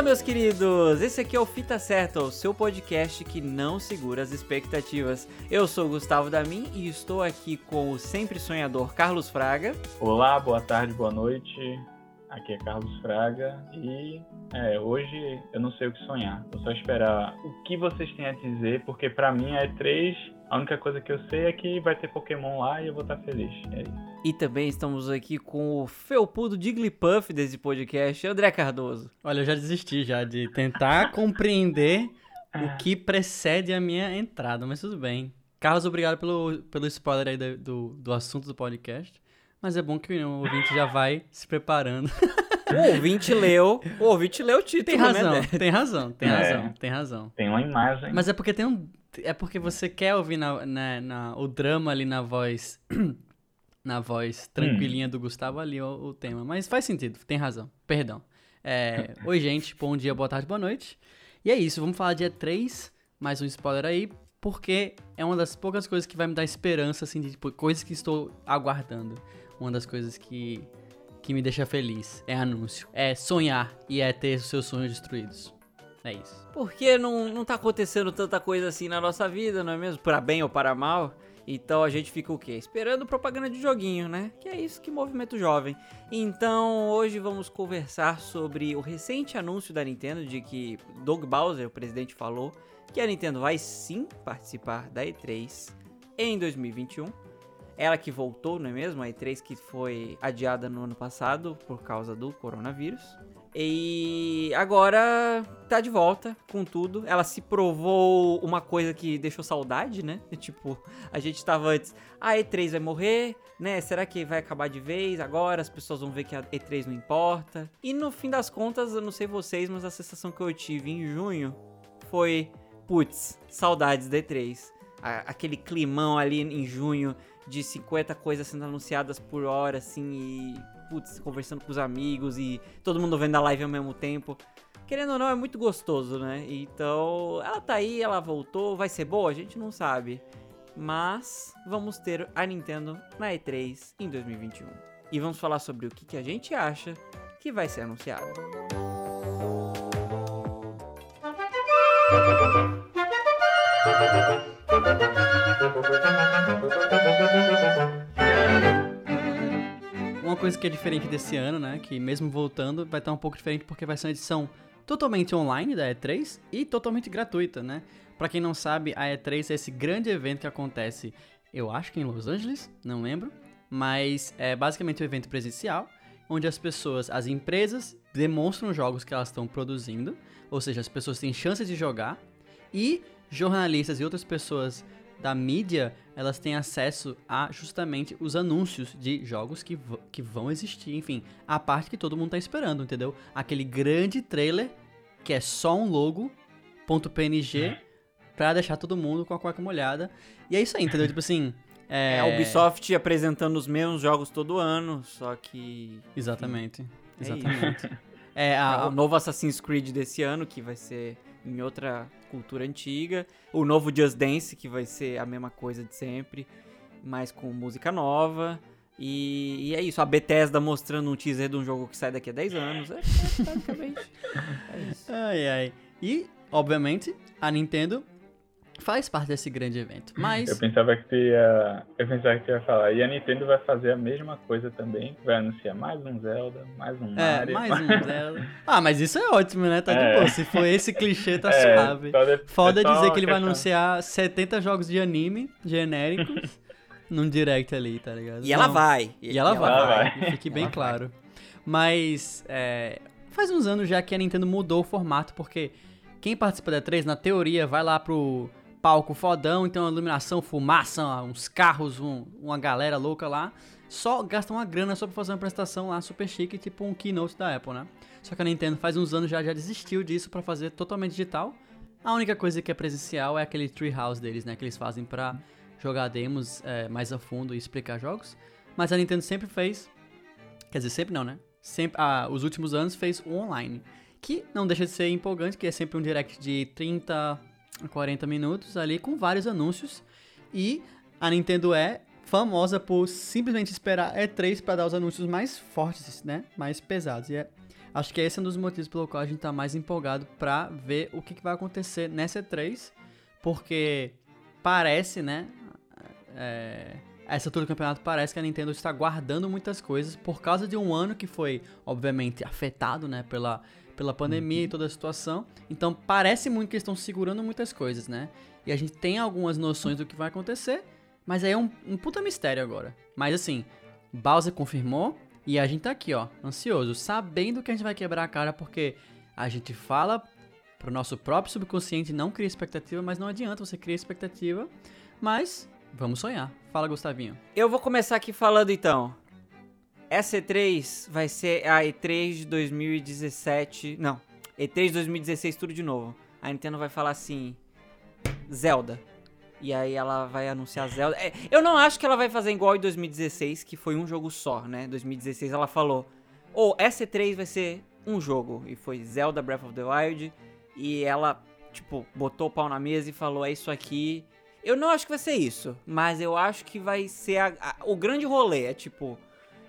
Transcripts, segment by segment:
Fala, meus queridos! Esse aqui é o Fita Certa, o seu podcast que não segura as expectativas. Eu sou Gustavo Damin e estou aqui com o sempre sonhador Carlos Fraga. Olá, boa tarde, boa noite. Aqui é Carlos Fraga e é, hoje eu não sei o que sonhar. Vou só esperar o que vocês têm a dizer, porque para mim é três a única coisa que eu sei é que vai ter Pokémon lá e eu vou estar feliz. É isso. E também estamos aqui com o felpudo Jigglypuff desse podcast, André Cardoso. Olha, eu já desisti já de tentar compreender o que precede a minha entrada, mas tudo bem. Carlos, obrigado pelo, pelo spoiler aí do, do, do assunto do podcast. Mas é bom que o ouvinte já vai se preparando. O ouvinte leu, o ouvinte leu o título, tem razão, né? Tem razão, tem é, razão, tem razão. Tem uma imagem. Mas é porque tem um, é porque você quer ouvir na, na, na o drama ali na voz. na voz tranquilinha hum. do Gustavo ali o, o, tema. Mas faz sentido, tem razão. Perdão. É, Oi, gente. Bom dia, boa tarde, boa noite. E é isso, vamos falar dia 3. Mais um spoiler aí. Porque é uma das poucas coisas que vai me dar esperança, assim, de tipo, coisas que estou aguardando. Uma das coisas que, que me deixa feliz é anúncio. É sonhar e é ter os seus sonhos destruídos. É isso. Porque não, não tá acontecendo tanta coisa assim na nossa vida, não é mesmo? Para bem ou para mal. Então a gente fica o quê? Esperando propaganda de joguinho, né? Que é isso que movimenta o jovem. Então hoje vamos conversar sobre o recente anúncio da Nintendo de que Doug Bowser, o presidente, falou que a Nintendo vai sim participar da E3 em 2021. Ela que voltou, não é mesmo? A E3 que foi adiada no ano passado por causa do coronavírus. E agora tá de volta com tudo. Ela se provou uma coisa que deixou saudade, né? Tipo, a gente tava antes, a E3 vai morrer, né? Será que vai acabar de vez agora? As pessoas vão ver que a E3 não importa. E no fim das contas, eu não sei vocês, mas a sensação que eu tive em junho foi, putz, saudades da E3. aquele climão ali em junho de 50 coisas sendo anunciadas por hora, assim, e putz, conversando com os amigos e todo mundo vendo a live ao mesmo tempo. Querendo ou não, é muito gostoso, né? Então, ela tá aí, ela voltou, vai ser boa? A gente não sabe. Mas vamos ter a Nintendo na E3 em 2021. E vamos falar sobre o que, que a gente acha que vai ser anunciado. Uma coisa que é diferente desse ano, né? Que mesmo voltando, vai estar um pouco diferente porque vai ser uma edição totalmente online da E3 e totalmente gratuita, né? Para quem não sabe, a E3 é esse grande evento que acontece, eu acho que em Los Angeles, não lembro, mas é basicamente um evento presencial onde as pessoas, as empresas demonstram jogos que elas estão produzindo, ou seja, as pessoas têm chances de jogar e jornalistas e outras pessoas da mídia, elas têm acesso a justamente os anúncios de jogos que, que vão existir, enfim, a parte que todo mundo tá esperando, entendeu? Aquele grande trailer que é só um logo, ponto .png, é. pra deixar todo mundo com a cueca molhada. E é isso aí, entendeu? tipo assim... É... é a Ubisoft apresentando os mesmos jogos todo ano, só que... Exatamente, é exatamente. É, a, o novo Assassin's Creed desse ano, que vai ser em outra cultura antiga. O novo Just Dance, que vai ser a mesma coisa de sempre, mas com música nova. E, e, é isso, a Bethesda mostrando um teaser de um jogo que sai daqui a 10 anos. É, é basicamente. é isso. Ai, ai. E, obviamente, a Nintendo faz parte desse grande evento. Mas. Eu pensava que tu ia. Eu pensava que ia falar. E a Nintendo vai fazer a mesma coisa também. Vai anunciar mais um Zelda, mais um é, Mario. Mais um Zelda. Ah, mas isso é ótimo, né? Tá é. de boa. Se for esse clichê, tá é, suave. Foda é dizer que ele vai anunciar 70 jogos de anime genéricos num direct ali, tá ligado? E ela vai. E, e ela, ela, vai. vai. Fique bem ela claro. Vai. Mas. É, faz uns anos já que a Nintendo mudou o formato, porque. Quem participa da 3, na teoria, vai lá pro palco fodão, então iluminação, fumaça, uns carros, um, uma galera louca lá. Só gasta uma grana só pra fazer uma apresentação lá super chique, tipo um keynote da Apple, né? Só que a Nintendo faz uns anos já, já desistiu disso para fazer totalmente digital. A única coisa que é presencial é aquele treehouse deles, né? Que eles fazem pra jogar demos é, mais a fundo e explicar jogos. Mas a Nintendo sempre fez. Quer dizer, sempre não, né? Sempre, ah, os últimos anos fez o online. Que não deixa de ser empolgante, que é sempre um direct de 30, 40 minutos ali com vários anúncios. E a Nintendo é famosa por simplesmente esperar E3 para dar os anúncios mais fortes, né? Mais pesados. E é, Acho que esse é um dos motivos pelo qual a gente tá mais empolgado pra ver o que, que vai acontecer nessa E3, porque parece, né? É, essa altura do campeonato parece que a Nintendo está guardando muitas coisas por causa de um ano que foi, obviamente, afetado, né, pela, pela pandemia e toda a situação. Então parece muito que eles estão segurando muitas coisas, né? E a gente tem algumas noções do que vai acontecer, mas aí é um, um puta mistério agora. Mas assim, Bowser confirmou e a gente tá aqui, ó, ansioso, sabendo que a gente vai quebrar a cara porque a gente fala pro nosso próprio subconsciente não criar expectativa, mas não adianta você criar expectativa. Mas vamos sonhar. Fala, Gustavinho. Eu vou começar aqui falando então. Essa E3 vai ser a E3 de 2017. Não, E3 de 2016, tudo de novo. A Nintendo vai falar assim: Zelda. E aí ela vai anunciar Zelda. É, eu não acho que ela vai fazer igual em 2016, que foi um jogo só, né? 2016 ela falou: ou oh, essa E3 vai ser um jogo. E foi Zelda Breath of the Wild. E ela, tipo, botou o pau na mesa e falou: é isso aqui. Eu não acho que vai ser isso, mas eu acho que vai ser a, a, o grande rolê. É tipo,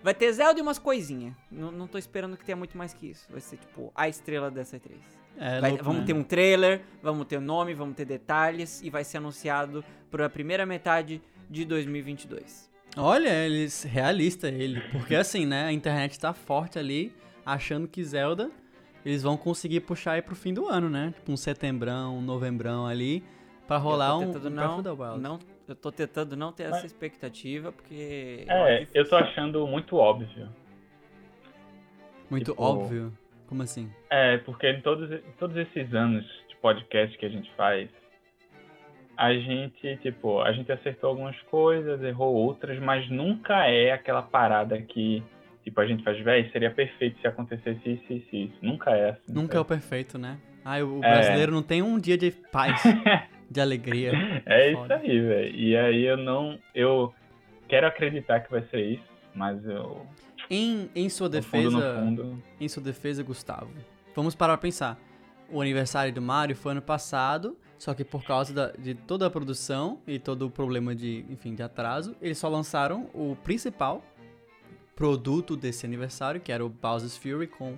vai ter Zelda e umas coisinhas. Não, não tô esperando que tenha muito mais que isso. Vai ser tipo a estrela dessa E3. É, Vai- louco, vamos né? ter um trailer, vamos ter nome, vamos ter detalhes e vai ser anunciado para a primeira metade de 2022. Olha, eles realista ele, porque assim, né, a internet tá forte ali, achando que Zelda eles vão conseguir puxar aí pro fim do ano, né? Tipo um setembrão, um novembrão ali pra rolar um, um Breath não, of the Wild. não, eu tô tentando não ter essa Mas- expectativa porque É, eu tô achando muito óbvio. Muito tipo- óbvio. Como assim? É, porque em todos, em todos esses anos de podcast que a gente faz, a gente, tipo, a gente acertou algumas coisas, errou outras, mas nunca é aquela parada que, tipo, a gente faz, véi, seria perfeito se acontecesse isso, isso, isso. Nunca é assim. Nunca é o perfeito, né? Ah, o É. brasileiro não tem um dia de paz, de alegria. É isso Foda. aí, velho. E aí eu não. Eu quero acreditar que vai ser isso, mas eu. Em, em sua No fundo, defesa, no fundo. em sua defesa, Gustavo, vamos parar pra pensar. O aniversário do Mario foi ano passado, só que por causa da- de toda a produção e todo o problema de, enfim, de atraso, eles só lançaram o principal produto desse aniversário, que era o Bowser's Fury com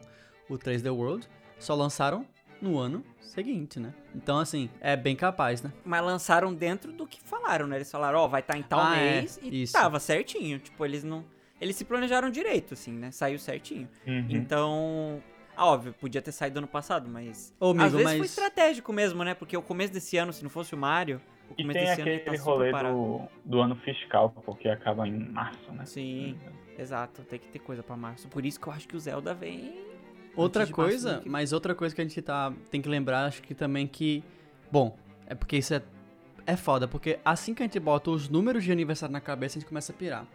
o 3D World, só lançaram no ano seguinte, né? Então, assim, é bem capaz, né? mas lançaram dentro do que falaram, né? Eles falaram, ó, vai estar em tal Ah, é, mês e isso. tava certinho, tipo, eles não eles se planejaram direito assim, né? Saiu certinho. Uhum. Então, ah, óbvio, podia ter saído ano passado, mas Ô, amigo, às vezes mas... foi estratégico mesmo, né? Porque o começo desse ano, se não fosse o Mario, o E começo tem desse ano ia aquele estar super rolê parado. do, do ano fiscal, porque acaba em março, né? Sim, exato, tem que ter coisa pra março. Por isso que eu acho que o Zelda vem Outra coisa, que- mas outra coisa que a gente tá, tem que lembrar, acho que também que. Bom, é porque isso é, é foda, porque assim que a gente bota os números de aniversário na cabeça, a gente começa a pirar.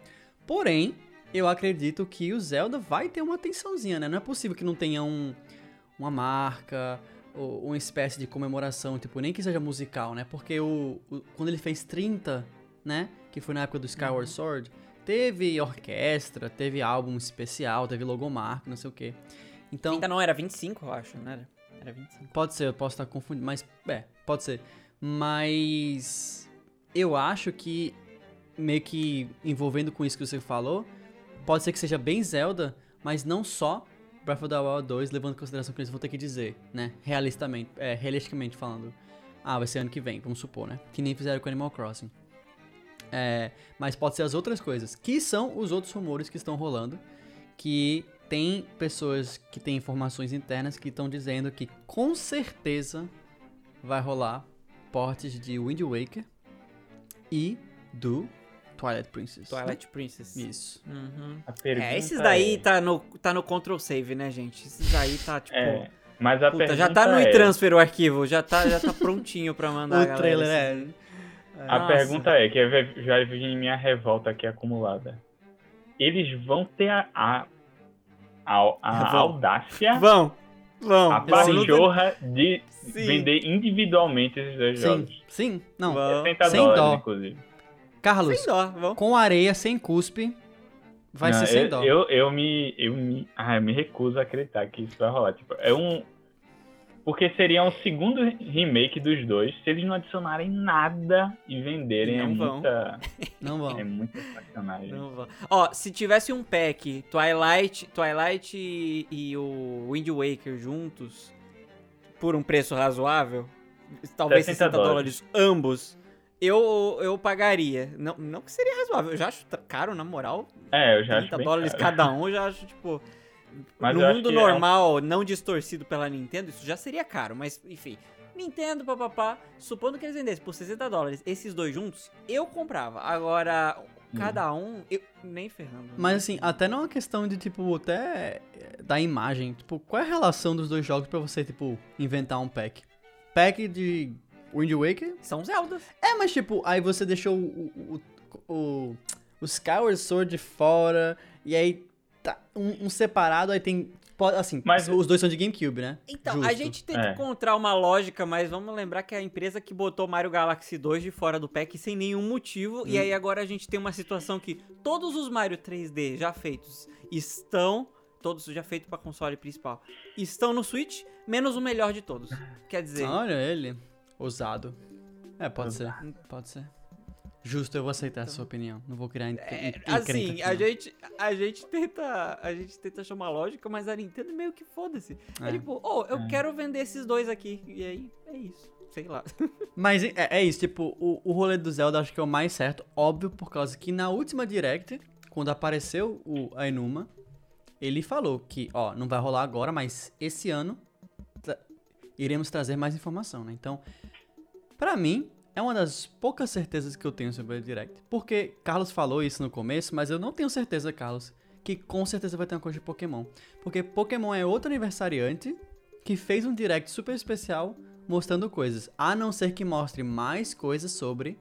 Porém, eu acredito que o Zelda vai ter uma atençãozinha, né? Não é possível que não tenha um, uma marca, ou uma espécie de comemoração, tipo, nem que seja musical, né? Porque o, o- quando ele fez 30, né? Que foi na época do Skyward Sword, teve orquestra, teve álbum especial, teve logomarca, não sei o quê. Então, Ainda não era 25, eu acho, né? Era 25. Pode ser, eu posso estar confundindo, mas é, pode ser. Mas eu acho que meio que envolvendo com isso que você falou, pode ser que seja bem Zelda, mas não só Breath of the Wild 2, levando em consideração que eles vão ter que dizer, né? Realistamente, é, realisticamente falando. Ah, vai ser ano que vem, vamos supor, né? Que nem fizeram com Animal Crossing. É, mas pode ser as outras coisas, que são os outros rumores que estão rolando, que tem pessoas que têm informações internas que estão dizendo que com certeza vai rolar portes de Wind Waker e do Twilight Princess. né? Twilight Princess. Isso. Uhum. A pergunta É, esses daí é- tá, no, tá no Control Save, né, gente? Esses daí tá, tipo... É, mas a Puta, pergunta já tá no é, e-transfer o arquivo, já tá, já tá prontinho pra mandar. O galera, trailer esses- é. A Nossa. pergunta é, que já vem minha revolta aqui acumulada. Eles vão ter a, a, a, a Vão. audácia, Vão, vão. a pachorra de Sim. vender individualmente esses dois Sim, jogos. sim. Não, Vão. 60 Sem dólares, dó. inclusive. Carlos, Sem dó, vão. com areia, sem cuspe, vai Não, ser sem eu, dó. Eu, eu, me, eu, me, ah, eu me recuso a acreditar que isso vai rolar. Tipo, é um. Porque seria um segundo remake dos dois se eles não adicionarem nada e venderem. Não é vão. muita. Não vão. É muita sacanagem. Não vou. Ó, se tivesse um pack Twilight, Twilight e, e o Wind Waker juntos por um preço razoável, talvez 60 60 dólares ambos, eu, eu pagaria. Não, não que seria razoável, eu já acho caro, na moral. É, eu já acho 30 bem dólares caro. cada um, eu já acho, tipo. Mas no mundo é um- normal, não distorcido pela Nintendo, isso já seria caro, mas enfim. Nintendo, papapá, supondo que eles vendessem por 60 dólares, esses dois juntos, eu comprava. Agora, cada um, eu nem ferrando. Mas assim, até não é uma questão de, tipo, até eh, da imagem. Tipo, qual é a relação dos dois jogos pra você, tipo, inventar um pack? Pack de Wind Waker? São Zeldas. É, mas tipo, aí você deixou o, o, o, o, o Skyward Sword de fora, e aí tá um, um separado, aí tem. pode- Assim, Mas- os dois são de GameCube, né? Então, Justo. a gente tenta É. encontrar uma lógica, mas vamos lembrar que é a empresa que botou Mario Galaxy 2 de fora do pack sem nenhum motivo. E aí agora a gente tem uma situação que todos os Mario 3D já feitos estão. Todos já feitos pra console principal. Estão no Switch, menos o melhor de todos. Quer dizer, Olha ele. Ousado. É, pode ser. Pode ser. Justo, eu vou aceitar a sua opinião. Não vou criar é, assim, a gente, a gente tenta. A gente tenta achar uma lógica, mas a Nintendo meio que foda-se. É. É. tipo, oh, eu É. quero vender esses dois aqui. E aí, é isso. Sei lá. Mas é, é isso, tipo, o, o rolê do Zelda acho que é o mais certo, óbvio, por causa que na última Direct, quando apareceu o a Enuma, ele falou que, ó, não vai rolar agora, mas esse ano iremos trazer mais informação, né? Então, pra mim, é uma das poucas certezas que eu tenho sobre a Direct. Porque Carlos falou isso no começo, mas eu não tenho certeza, Carlos, que com certeza vai ter uma coisa de Pokémon. Porque Pokémon é outro aniversariante que fez um Direct super especial mostrando coisas. A não ser que mostre mais coisas sobre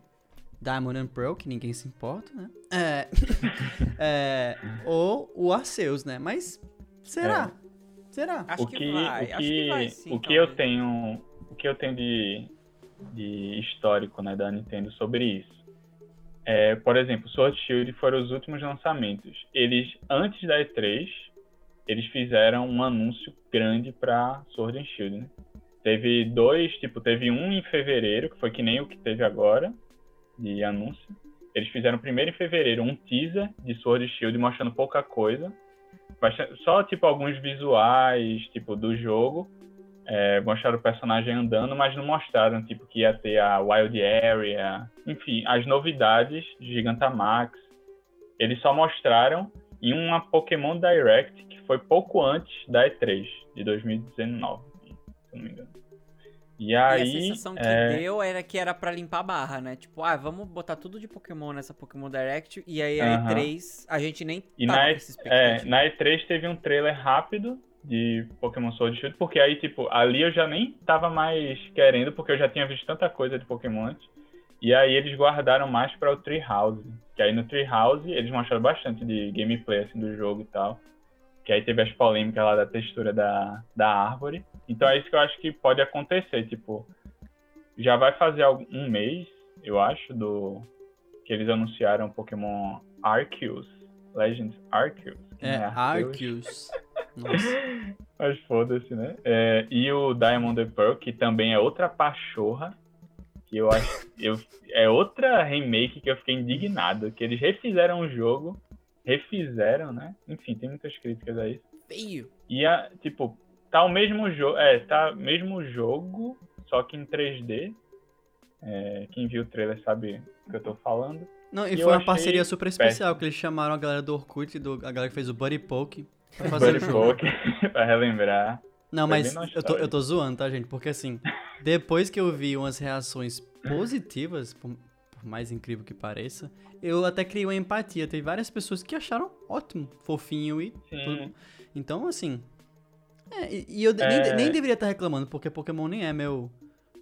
Diamond and Pearl, que ninguém se importa, né? É. é, ou o Arceus, né? Mas será? Será? Acho o que, que, vai. o acho que, que vai sim. o que eu talvez. tenho, o que eu tenho de, de histórico, né, da Nintendo sobre isso. É, por exemplo, Sword Shield foram os últimos lançamentos. Eles antes da E3, eles fizeram um anúncio grande para Sword and Shield, né? Teve dois, tipo, teve um em fevereiro, que foi que nem o que teve agora de anúncio. Eles fizeram primeiro em fevereiro um teaser de Sword and Shield mostrando pouca coisa. Só, tipo, alguns visuais, tipo, do jogo. É, mostraram o personagem andando, mas não mostraram, tipo, que ia ter a Wild Area. Enfim, as novidades de Gigantamax. Eles só mostraram em uma Pokémon Direct, que foi pouco antes da E3, de 2019, se não me engano. E E a aí... sensação que é, deu era que era pra limpar a barra, né? Tipo, ah, vamos botar tudo de Pokémon nessa Pokémon Direct. E aí a Aham. E3, a gente nem E tava na, E- é, na E3 teve um trailer rápido de Pokémon Sword Shield, porque aí, tipo, ali eu já nem tava mais querendo, porque eu já tinha visto tanta coisa de Pokémon antes. E aí eles guardaram mais para o Treehouse. Que aí no Treehouse eles mostraram bastante de gameplay assim, do jogo e tal. Que aí teve as polêmicas lá da textura da, da árvore. Então é isso que eu acho que pode acontecer, tipo, já vai fazer um mês, eu acho, do que eles anunciaram Pokémon Arceus. Legends Arceus. É, não Arceus. Arceus. Nossa. Mas foda-se, né? É, e o Diamond and Pearl, que também é outra pachorra. Que eu acho. Eu, é outra remake que eu fiquei indignado. Que eles refizeram o jogo. Refizeram, né? Enfim, tem muitas críticas a isso. Feio. E a, tipo, tá o mesmo jogo. É, tá o mesmo jogo, só que em 3D. É, quem viu o trailer sabe o que eu tô falando. Não, e Eu foi uma parceria super especial, péssimo. que eles chamaram a galera do Orkut, do, a galera que fez o Buddy Poke, pra fazer o Buddy. Poke, pra relembrar. Não, Foi mas eu tô, eu tô zoando, tá, gente? Porque assim, depois que eu vi umas reações positivas, por, por mais incrível que pareça, eu até criei uma empatia. Tem várias pessoas que acharam ótimo, fofinho e Sim. tudo. Então, assim. É, e, eu É. nem, nem deveria estar reclamando, porque Pokémon nem é meu.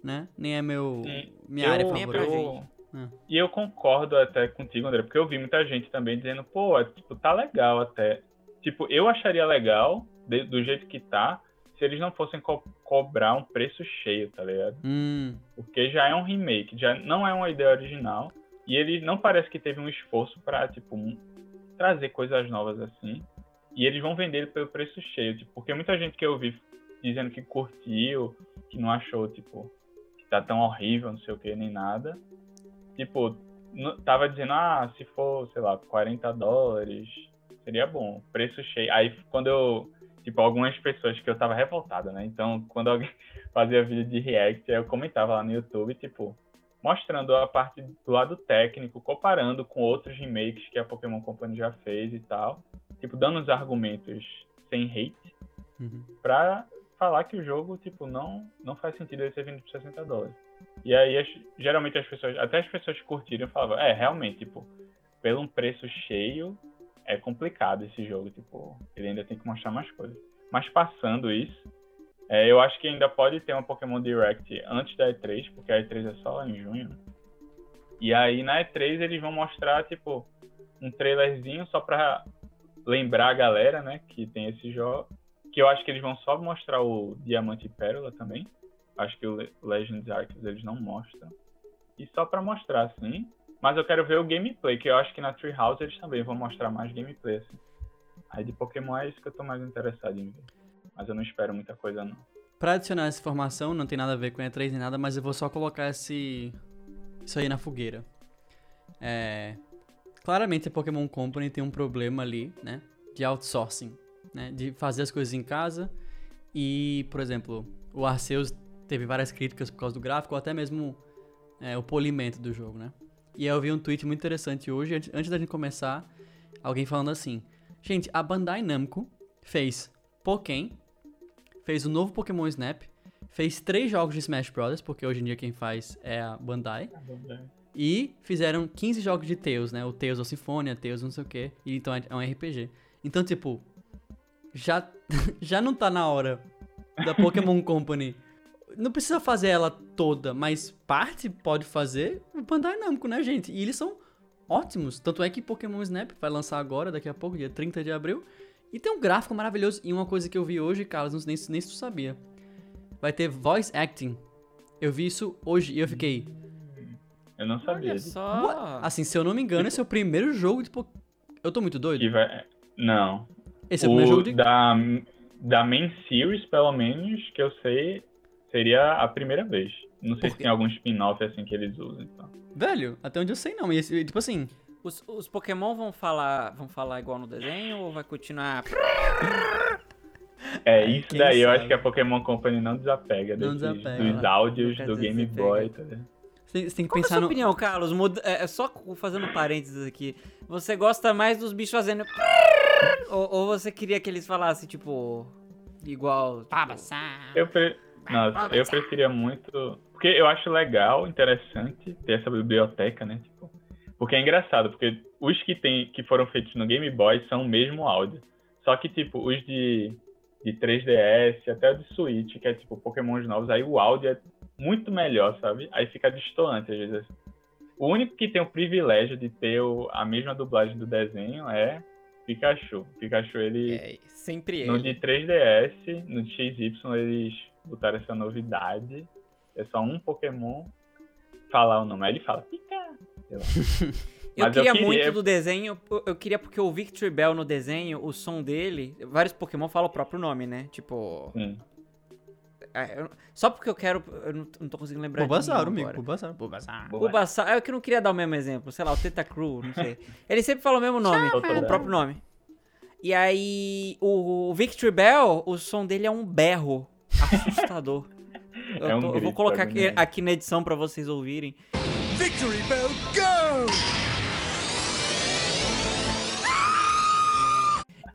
Né? Nem é meu. Sim. Minha Eu- área Nem é pra favorita. gente. É. E eu concordo até contigo, André, porque eu vi muita gente também dizendo, pô, é, tipo, tá legal até. Tipo, eu acharia legal, de- do jeito que tá, se eles não fossem co- cobrar um preço cheio, tá ligado? Hum, Porque já é um remake, já não é uma ideia original. E ele não parece que teve um esforço pra, tipo, um- trazer coisas novas assim. E eles vão vender ele pelo preço cheio. Tipo, porque muita gente que eu vi dizendo que curtiu, que não achou, tipo, que tá tão horrível, não sei o que, nem nada. Tipo, tava dizendo, ah, se for, sei lá, 40 dólares, seria bom. Preço cheio. Aí quando eu. Tipo, algumas pessoas que eu tava revoltada, né? Então, quando alguém fazia vídeo de react, eu comentava lá no YouTube, tipo, mostrando a parte do lado técnico, comparando com outros remakes que a Pokémon Company já fez e tal. Tipo, dando os argumentos sem hate, uhum. pra falar que o jogo, tipo, não, não faz sentido ele ser vendido por 60 dólares. E aí, as, geralmente as pessoas, até as pessoas que curtiram falavam, é, realmente, tipo, pelo um preço cheio, é complicado esse jogo, tipo, ele ainda tem que mostrar mais coisas. Mas passando isso, é, eu acho que ainda pode ter uma Pokémon Direct antes da E3, porque a E3 é só em junho. Né? E aí na E3 eles vão mostrar, tipo, um trailerzinho só pra lembrar a galera, né, que tem esse jogo. Que eu acho que eles vão só mostrar o Diamante e Pérola também. Acho que o Legends Arceus eles não mostram. E só para mostrar, assim. Mas eu quero ver o gameplay, que eu acho que na Treehouse eles também vão mostrar mais gameplay, assim. Aí de Pokémon é isso que eu tô mais interessado em ver. Mas eu não espero muita coisa, não. Pra adicionar essa informação, não tem nada a ver com E3 nem nada, mas eu vou só colocar esse... isso aí na fogueira. É... Claramente a Pokémon Company tem um problema ali, né? De outsourcing, né? De fazer as coisas em casa. E, por exemplo, o Arceus teve várias críticas por causa do gráfico, ou até mesmo é, o polimento do jogo, né? E eu vi um tweet muito interessante hoje, antes da gente começar, alguém falando assim: Gente, a Bandai Namco fez Pokémon, fez o novo Pokémon Snap, fez três jogos de Smash Bros., porque hoje em dia quem faz é a Bandai. A Bandai. E fizeram 15 jogos de Tails, né? O Tails of Symphonia, Tails não sei o quê. E então é, é um RPG. Então, tipo, já, já não tá na hora da Pokémon Company não precisa fazer ela toda, mas parte pode fazer o Bandai Namco, né, gente? E eles são ótimos. Tanto é que Pokémon Snap vai lançar agora, daqui a pouco, dia 30 de abril. E tem um gráfico maravilhoso. E uma coisa que eu vi hoje, Carlos, não sei nem, nem se tu sabia. Vai ter voice acting. Eu vi isso hoje e eu fiquei. Eu não sabia. Olha só. Assim, se eu não me engano, esse é o primeiro jogo de Pokémon. Eu tô muito doido? Vai... Não. Esse é o, o primeiro jogo de. Da, da main series, pelo menos, que eu sei, seria a primeira vez. Não sei se tem algum spin-off assim que eles usam. Então. Velho, até onde eu sei não. E, tipo assim. Os, os Pokémon vão falar, vão falar igual no desenho ou vai continuar. É, isso Quem daí sabe? eu acho que a Pokémon Company não desapega, não desses, desapega dos áudios do Game Boy. Tá você tem que Qual pensar é a sua no... opinião, Carlos? Muda... É, é, só fazendo parênteses aqui. Você gosta mais dos bichos fazendo. ou, ou, você queria que eles falassem, tipo. Igual. Tipo... Eu, pre... Nossa, eu preferia muito. Porque eu acho legal, interessante ter essa biblioteca, né? Tipo, porque é engraçado, porque os que, tem, que foram feitos no Game Boy são o mesmo áudio. Só que, tipo, os de, de 3DS, até o de Switch, que é tipo Pokémon novos, aí o áudio é muito melhor, sabe? Aí fica distoante às vezes. O único que tem o privilégio de ter o, a mesma dublagem do desenho é Pikachu. Pikachu, ele. É, sempre ele. No de 3DS, no de XY, eles botaram essa novidade. É só um Pokémon falar o nome. Aí ele fala, Pika. eu, eu queria, muito do desenho, eu queria porque o Victory Bell no desenho, o som dele, vários Pokémon falam o próprio nome, né? Tipo. Sim. É, só porque eu quero. Eu não, não tô conseguindo lembrar Bulbasaur, amigo. Bulbasaur. Bulbasaur. Bulbasaur. É que eu não queria dar o mesmo exemplo. Sei lá, o Tentacruel, não sei. Ele sempre fala o mesmo nome, o próprio nome. E aí, o, o Victory Bell, o som dele é um berro assustador. eu, é um tô, eu, vou colocar aqui, aqui, na edição para vocês ouvirem. Victory Bell Go!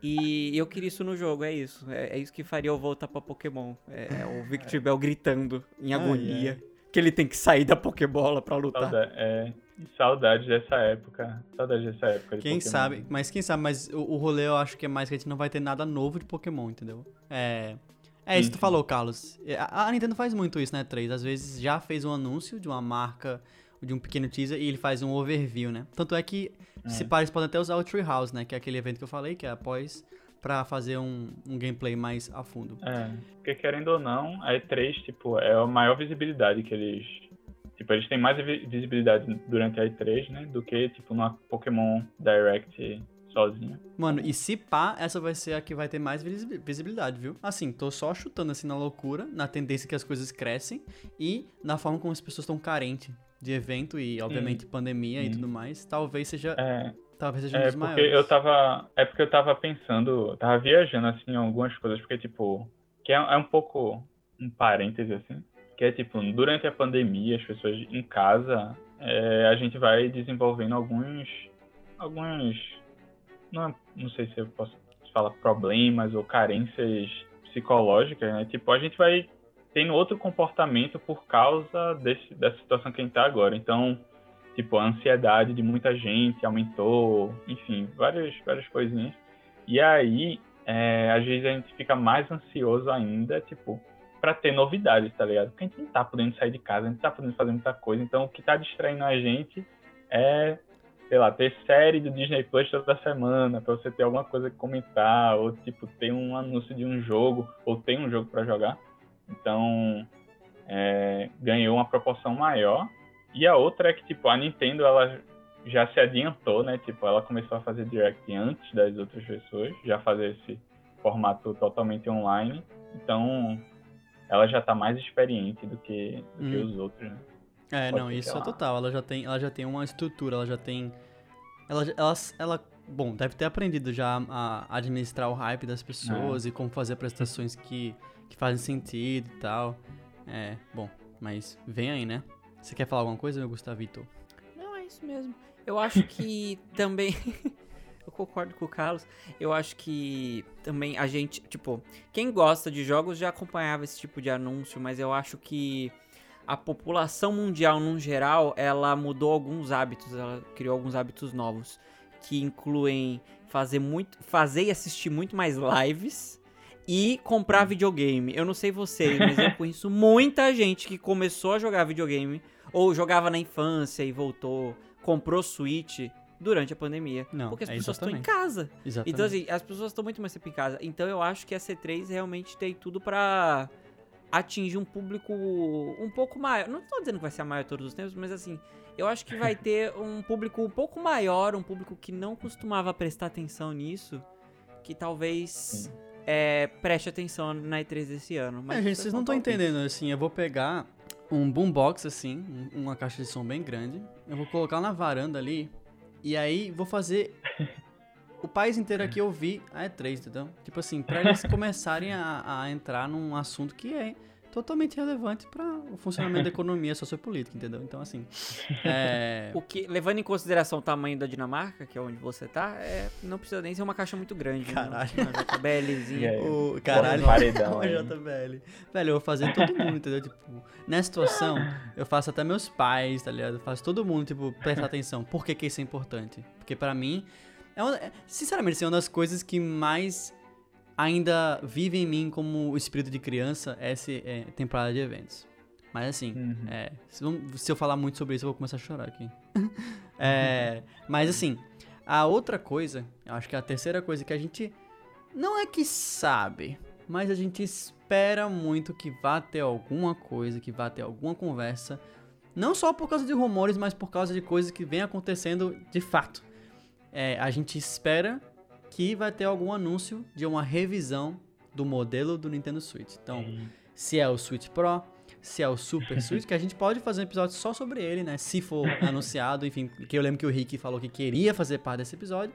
E eu queria isso no jogo, é isso. É, é isso que faria eu voltar pra Pokémon. É, é o Victory Bell gritando em agonia. Que ele tem que sair da Pokébola pra lutar. Saudade, é, saudade dessa época. Saudade dessa época. De quem Pokémon. sabe, mas quem sabe, mas o, o rolê eu acho que é mais que a gente não vai ter nada novo de Pokémon, entendeu? É. É isso que tu falou, Carlos. É, a, Nintendo faz muito isso, né, 3? Às vezes já fez um anúncio de uma marca, de um pequeno teaser, e ele faz um overview, né? Tanto é que, é. se parece, podem até usar o Treehouse, né? Que é aquele evento que eu falei, que é após, pra fazer um, um gameplay mais a fundo. É, porque querendo ou não, a E3, tipo, é a maior visibilidade que eles... Tipo, eles têm mais visibilidade durante a E3, né? Do que, tipo, numa Pokémon Direct sozinho. Mano, e se pá, essa vai ser a que vai ter mais visibilidade, viu? Assim, tô só chutando assim na loucura, na tendência que as coisas crescem e na forma como as pessoas estão carentes de evento e, obviamente, pandemia e tudo mais. Talvez seja. É. Talvez seja um é dos porque maiores. Eu tava, é porque eu tava pensando, tava viajando assim em algumas coisas, porque, tipo, que é, é um pouco um parêntese assim, que é tipo, durante a pandemia, as pessoas em casa, é, a gente vai desenvolvendo alguns, alguns, não, não sei se eu posso falar problemas ou carências psicológicas, né? Tipo, a gente vai tendo outro comportamento por causa desse, dessa situação que a gente tá agora. Então, tipo, a ansiedade de muita gente aumentou, enfim, várias, várias coisinhas. E aí, é, às vezes a gente fica mais ansioso ainda, tipo, para ter novidades, tá ligado? Porque a gente não tá podendo sair de casa, a gente tá podendo fazer muita coisa. Então, o que tá distraindo a gente é, sei lá, ter série do Disney Plus toda semana, para você ter alguma coisa que comentar, ou, tipo, ter um anúncio de um jogo, ou ter um jogo para jogar. Então, é, ganhou uma proporção maior. E a outra é que, tipo, a Nintendo, ela já se adiantou, né? Tipo, ela começou a fazer Direct antes das outras pessoas, já fazer esse formato totalmente online. Então, ela já tá mais experiente do que, do hum. que os outros, né? É, Pode não, isso é total. Ela já tem, ela já tem uma estrutura, ela já tem ela, ela, ela bom, deve ter aprendido já a administrar o hype das pessoas é. e como fazer apresentações que, que fazem sentido e tal. É, bom, mas vem aí, né? Você quer falar alguma coisa, meu Gustavito? Não, é isso mesmo. Eu acho que também. eu concordo com o Carlos. Eu acho que também a gente, tipo, quem gosta de jogos já acompanhava esse tipo de anúncio, mas eu acho que a população mundial, no geral, ela mudou alguns hábitos, ela criou alguns hábitos novos, que incluem fazer muito, fazer e assistir muito mais lives e comprar videogame. Eu não sei vocês, mas eu conheço muita gente que começou a jogar videogame ou jogava na infância e voltou comprou Switch durante a pandemia. Não, porque as é pessoas estão em casa. Exatamente. Então, assim, as pessoas estão muito mais tempo em casa. Então, eu acho que a C3 realmente tem tudo para atingir um público um pouco maior. Não tô dizendo que vai ser a maior todos os tempos, mas assim, eu acho que vai ter um público um pouco maior, um público que não costumava prestar atenção nisso, que talvez é, preste atenção na E3 desse ano. Mas é, gente, vocês não estão entendendo, assim, eu vou pegar um boombox assim, uma caixa de som bem grande. Eu vou colocar na varanda ali e aí vou fazer o país inteiro aqui ouvir a E3, entendeu? Tipo assim, pra eles começarem a, a entrar num assunto que é totalmente relevante para o funcionamento da economia sociopolítica, entendeu? Então, assim. É... O que, levando em consideração o tamanho da Dinamarca, que é onde você tá, é, não precisa nem ser uma caixa muito grande. Né? Caralho. Né? Uma JBLzinha. o, caralho. Paredão, uma JBL. Velho, eu vou fazer todo mundo, entendeu? Tipo, nessa situação, eu faço até meus pais, tá ligado? Eu faço todo mundo, tipo, prestar atenção. Por que, que isso é importante? Porque para mim, é uma, sinceramente, isso é uma das coisas que mais ainda vive em mim como o espírito de criança essa é, temporada de eventos. Mas assim, uhum. é, se, se, eu falar muito sobre isso, eu vou começar a chorar aqui. é, mas assim, a outra coisa, eu acho que é a terceira coisa que a gente não é que sabe, mas a gente espera muito que vá ter alguma coisa, que vá ter alguma conversa, não só por causa de rumores, mas por causa de coisas que vem acontecendo de fato. É, a gente espera que vai ter algum anúncio de uma revisão do modelo do Nintendo Switch. Então, se é o Switch Pro, se é o Super Switch, que a gente pode fazer um episódio só sobre ele, né? Se for anunciado, enfim, que eu lembro que o Rick falou que queria fazer parte desse episódio.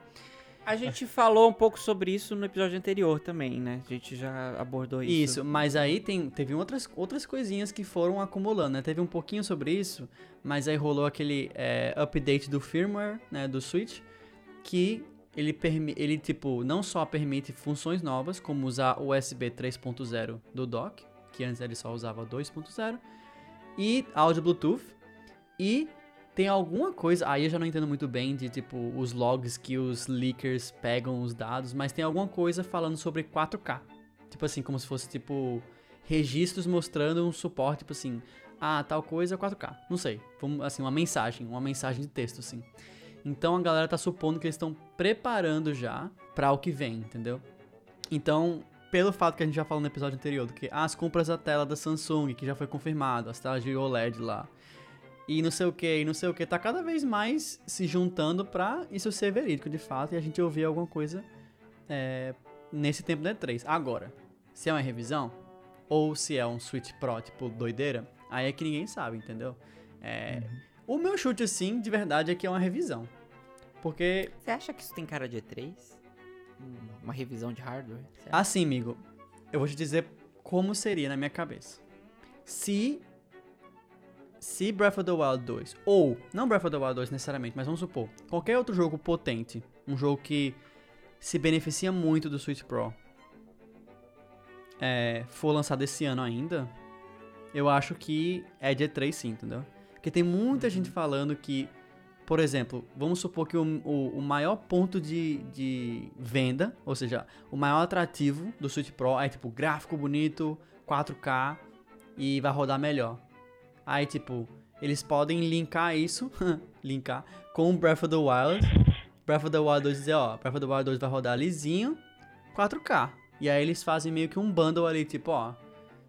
A gente falou um pouco sobre isso no episódio anterior também, né? A gente já abordou isso. Isso, mas aí tem, teve outras, outras coisinhas que foram acumulando, né? Teve um pouquinho sobre isso, mas aí rolou aquele é, update do firmware, né, do Switch, que ele, ele tipo, não só permite funções novas, como usar USB 3.0 do dock, que antes ele só usava 2.0, e áudio Bluetooth, e tem alguma coisa, aí eu já não entendo muito bem de tipo os logs que os leakers pegam os dados, mas tem alguma coisa falando sobre 4K. Tipo assim, como se fosse tipo registros mostrando um suporte, tipo assim, ah, tal coisa 4K. Não sei. Assim, uma mensagem, uma mensagem de texto assim. Então a galera tá supondo que eles estão preparando já para o que vem, entendeu? Então, pelo fato que a gente já falou no episódio anterior, do que as compras da tela da Samsung, que já foi confirmado, as telas de OLED lá. e não sei o que, e não sei o que, tá cada vez mais se juntando pra isso ser verídico de fato e a gente ouvir alguma coisa é, nesse tempo da E3. Agora, se é uma revisão, ou se é um Switch Pro, tipo, doideira, aí é que ninguém sabe, entendeu? É, uhum. O meu chute, assim, de verdade, é que é uma revisão. Porque. Você acha que isso tem cara de E3? Uma revisão de hardware? Assim, amigo, eu vou te dizer como seria na minha cabeça. Se. Se Breath of the Wild 2, ou, não Breath of the Wild 2 necessariamente, mas vamos supor, qualquer outro jogo potente, um jogo que se beneficia muito do Switch Pro, é, for lançado esse ano ainda, eu acho que é de E3 sim, entendeu? Porque tem muita uhum. gente falando que, por exemplo, vamos supor que o, o, o maior ponto de, de venda, ou seja, o maior atrativo do Switch Pro é tipo gráfico bonito, 4K e vai rodar melhor. Aí, tipo, eles podem linkar isso, linkar, com Breath of the Wild. Breath of the Wild 2 dizer, ó, Breath of the Wild 2 vai rodar lisinho, 4K. E aí eles fazem meio que um bundle ali, tipo, ó,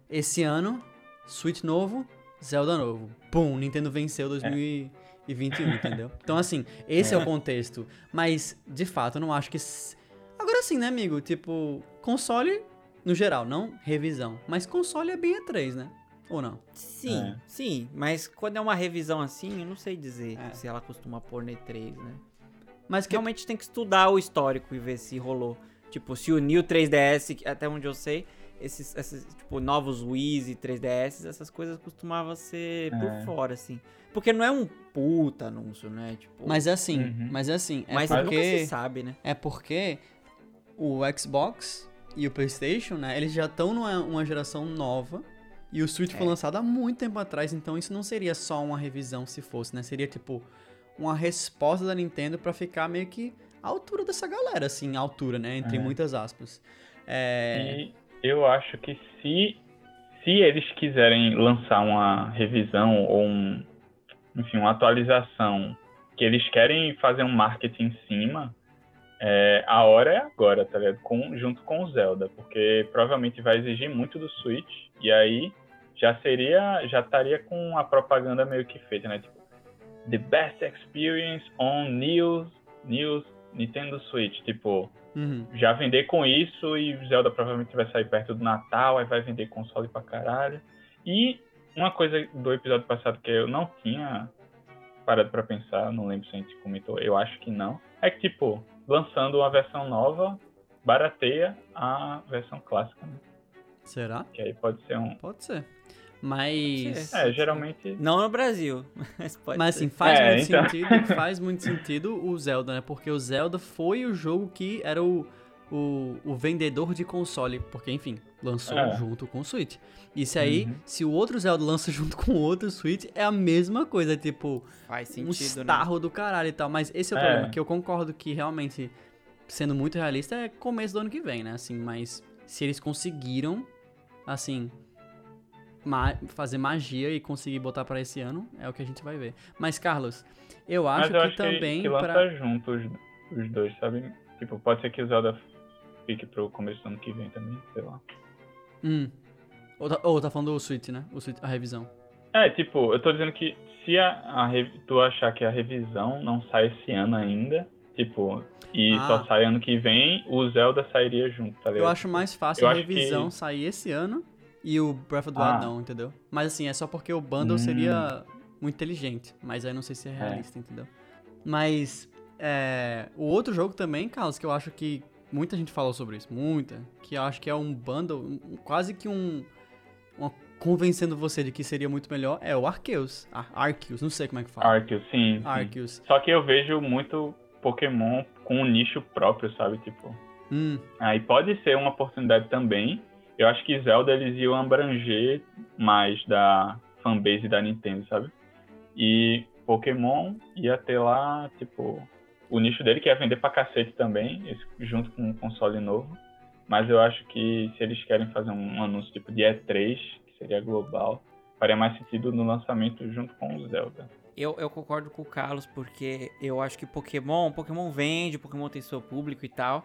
esse ano, Switch novo, Zelda novo. Pum, Nintendo venceu 2021, é. entendeu? Então, assim, esse é. é. o contexto. Mas, de fato, eu não acho que. Agora sim, né, amigo? Tipo, console no geral, não revisão. Mas console é bem E3, né? Ou não? Sim, é. sim. Mas quando é uma revisão assim, eu não sei dizer é. se ela costuma pôr no E3, né? Mas que... realmente tem que estudar o histórico e ver se rolou. Tipo, se uniu 3DS, até onde eu sei, esses, esses tipo, novos Wii's e 3DS, essas coisas costumavam ser é. por fora, assim. Porque não é um puta anúncio, né? Tipo, mas é assim, uhum. mas é assim. É mas porque, nunca se sabe, né? É porque o Xbox e o PlayStation, né? Eles já estão numa geração nova. E o Switch é. foi lançado há muito tempo atrás, então isso não seria só uma revisão se fosse, né? Seria tipo uma resposta da Nintendo para ficar meio que à altura dessa galera, assim, altura, né? Entre é. muitas aspas. É... E eu acho que se, se eles quiserem lançar uma revisão ou um, enfim, uma atualização que eles querem fazer um marketing em cima, é, a hora é agora, tá ligado? Com, junto com o Zelda, porque provavelmente vai exigir muito do Switch e aí já seria, já estaria com a propaganda meio que feita, né? Tipo, the best experience on news, news Nintendo Switch, tipo, uhum. já vender com isso e Zelda provavelmente vai sair perto do Natal, aí vai vender console pra caralho. E uma coisa do episódio passado que eu não tinha parado para pensar, não lembro se a gente comentou, eu acho que não, é que, tipo, lançando uma versão nova, barateia a versão clássica, né? Será? Que aí pode ser um. Pode ser. Mas. É, geralmente. Não no Brasil. Mas, mas assim, faz é, muito então... sentido. Faz muito sentido o Zelda, né? Porque o Zelda foi o jogo que era o, o, o vendedor de console. Porque, enfim, lançou é. junto com o Switch. Isso aí, uhum. se o outro Zelda lança junto com o outro Switch, é a mesma coisa. Tipo, faz sentido, um estarro né? do caralho e tal. Mas esse é o é. problema, que eu concordo que realmente, sendo muito realista, é começo do ano que vem, né? Assim, mas se eles conseguiram, assim ma fazer magia e conseguir botar para esse ano, é o que a gente vai ver. Mas, Carlos, eu acho Mas eu que acho também. Que, que pra... junto os, os dois, sabe? Tipo, pode ser que o Zelda fique pro começo do ano que vem também, sei lá. Hum. Ou tá, ou tá falando do Switch, né? O Switch, a revisão. É, tipo, eu tô dizendo que se a, a, tu achar que a revisão não sai esse ano ainda, tipo, e ah. só sai ano que vem, o Zelda sairia junto, tá ligado? Eu acho mais fácil eu a revisão que... sair esse ano e o Breath of the Wild ah. não, entendeu? Mas assim, é só porque o bundle hum. seria muito inteligente. Mas aí não sei se é, é. realista, é. entendeu? Mas é, o outro jogo também, Carlos, que eu acho que muita gente falou sobre isso, muita, que eu acho que é um bundle, um, quase que um uma, convencendo você de que seria muito melhor, é o Arceus. Ar Arceus, não sei como é que fala. Arceus, sim. Arceus. Sim. Só que eu vejo muito Pokémon com um nicho próprio, sabe? Tipo. Hum. Aí pode ser uma oportunidade também eu acho que Zelda eles iam abranger mais da fanbase da Nintendo, sabe? E Pokémon ia ter lá, tipo, o nicho dele que ia vender pra cacete também, junto com um console novo. Mas eu acho que se eles querem fazer um anúncio tipo de E3, que seria global, faria mais sentido no lançamento junto com o Zelda. Eu, eu concordo com o Carlos, porque eu acho que Pokémon, Pokémon vende, Pokémon tem seu público e tal.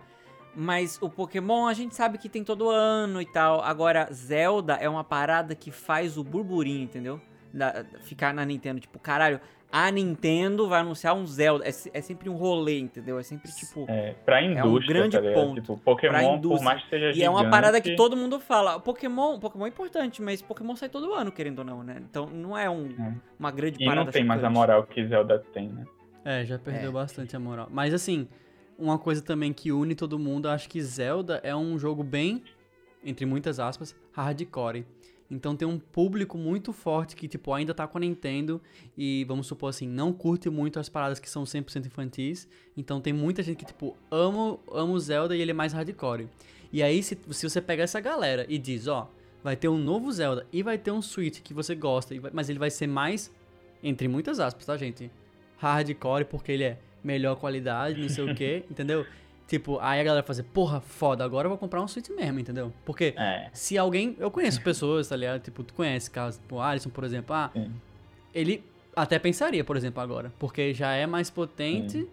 Mas o Pokémon a gente sabe que tem todo ano e tal. Agora, Zelda é uma parada que faz o burburinho, entendeu? da- ficar na Nintendo. Tipo, caralho, a Nintendo vai anunciar um Zelda. É, é sempre um rolê, entendeu? É sempre tipo. É, pra indústria, grande tá ponto Tipo, Pokémon, pra por mais que seja E é uma parada que gigante, todo mundo fala. Pokémon, Pokémon é importante, mas Pokémon sai todo ano, querendo ou não, né? Então não é um, É. uma grande E parada. não tem mais a moral que Zelda tem, né? É, já perdeu É. bastante a moral. Mas assim, uma coisa também que une todo mundo, acho que Zelda é um jogo bem, entre muitas aspas, hardcore. Então tem um público muito forte que, tipo, ainda tá com a Nintendo e, vamos supor assim, não curte muito as paradas que são 100% infantis. Então tem muita gente que, tipo, ama, ama o Zelda e ele é mais hardcore. E aí, se, se você pega essa galera e diz, ó, vai ter um novo Zelda e vai ter um Switch que você gosta, mas ele vai ser mais, entre muitas aspas, tá, gente? Hardcore porque ele é melhor qualidade, não sei o que, entendeu? Tipo, aí a galera vai fazer, porra, foda, agora eu vou comprar um Switch mesmo, entendeu? Porque É. se alguém. Eu conheço pessoas, tá ligado? Tipo, tu conhece casos, tipo, o Alisson, por exemplo, ah, ele até pensaria, por exemplo, agora. Porque já é mais potente.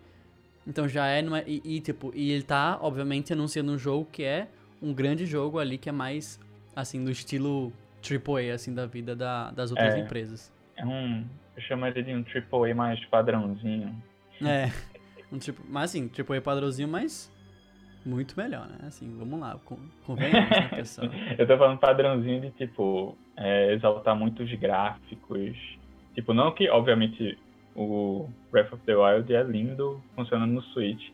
Então já é. é- E, e, tipo, e ele tá, obviamente, anunciando um jogo que é um grande jogo ali, que é mais, assim, do estilo AAA, assim, da vida da- das outras É. empresas. É um. Eu chamaria de um AAA mais padrãozinho. É. Um tipo, mas assim, AAA padrãozinho, mas muito melhor, né? Assim, vamos lá, con- convenhamos, né, pessoal? Eu tô falando padrãozinho de, tipo, é, exaltar muito os gráficos. Tipo, não que, obviamente, o Breath of the Wild é lindo funcionando no Switch,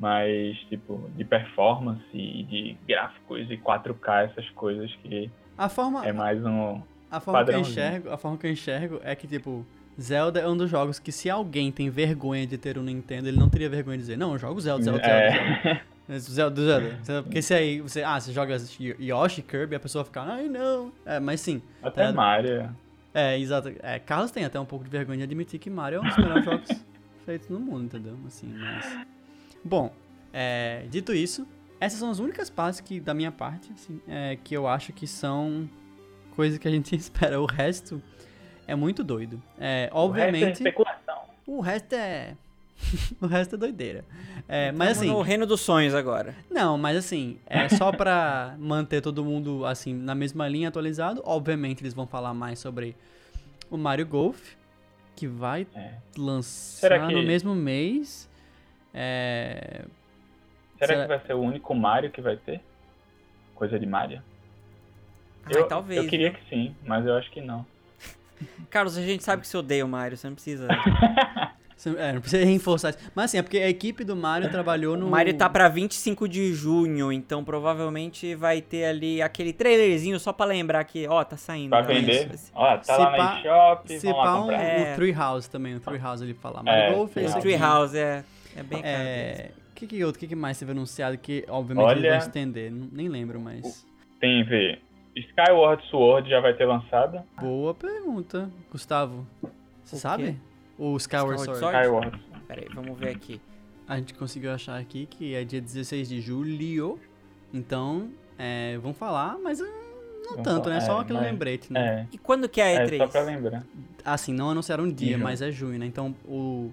mas, tipo, de performance e de gráficos e 4K, essas coisas que A forma, é mais um. A forma que eu enxergo, a forma que eu enxergo é que, tipo, Zelda é um dos jogos que se alguém tem vergonha de ter um Nintendo, ele não teria vergonha de dizer, não, eu jogo Zelda, Zelda, Zelda, Zelda. É, Zelda, Zelda, Zelda. Porque se aí, você, ah, você joga Yoshi, Kirby, a pessoa fica, ai não. É, mas sim, até É. Mario. é, exato. É, Carlos tem até um pouco de vergonha de admitir que Mario é um dos melhores jogos feitos no mundo, entendeu? Assim, mas... Bom, é, dito isso, essas são as únicas partes que, da minha parte, assim, é, que eu acho que são coisas que a gente espera. O resto é muito doido. É, O resto é obviamente, especulação. o resto é... o resto é doideira. É, mas assim... no reino dos sonhos agora. Não, mas assim, é só pra manter todo mundo assim na mesma linha atualizado. Obviamente eles vão falar mais sobre o Mario Golf, que vai É. lançar que- no mesmo mês. É, Será, Será- que vai ser o único Mario que vai ter? Coisa de Mario? Ai, eu, talvez. eu queria viu? que sim, mas eu acho que não. Carlos, a gente sabe que você odeia o Mario, você não precisa. é, não precisa reforçar isso. Mas assim, é porque a equipe do Mario trabalhou no. O Mario tá pra 25 de junho, então provavelmente vai ter ali aquele trailerzinho só pra lembrar que, ó, tá saindo. Pra né? vender. Isso. Ó, tá Se lá pá- na eShop, Se pá um. É. o Treehouse também, o Treehouse ele fala. Mario É, Golf, esse Esse Treehouse. é, é bem caro. deles. É, o que, que outro? O que, que mais teve anunciado que, obviamente, eles Olha- vão estender? Não- Nem lembro, mas. Tem, vê. Skyward Sword já vai ter lançado. Boa pergunta, Gustavo. Você O sabe? quê? O Skyward, Skyward Sword. Skyward. Pera aí, vamos ver aqui. A gente conseguiu achar aqui que é dia 16 de julho. Então, é, vão falar, mas ah, não Vamos tanto, falar, né? Só é, aquele mas- lembrete, né? É, E quando que é a é E3? só pra lembrar. Assim, não anunciaram um dia, Junho. mas é junho, né? Então, o,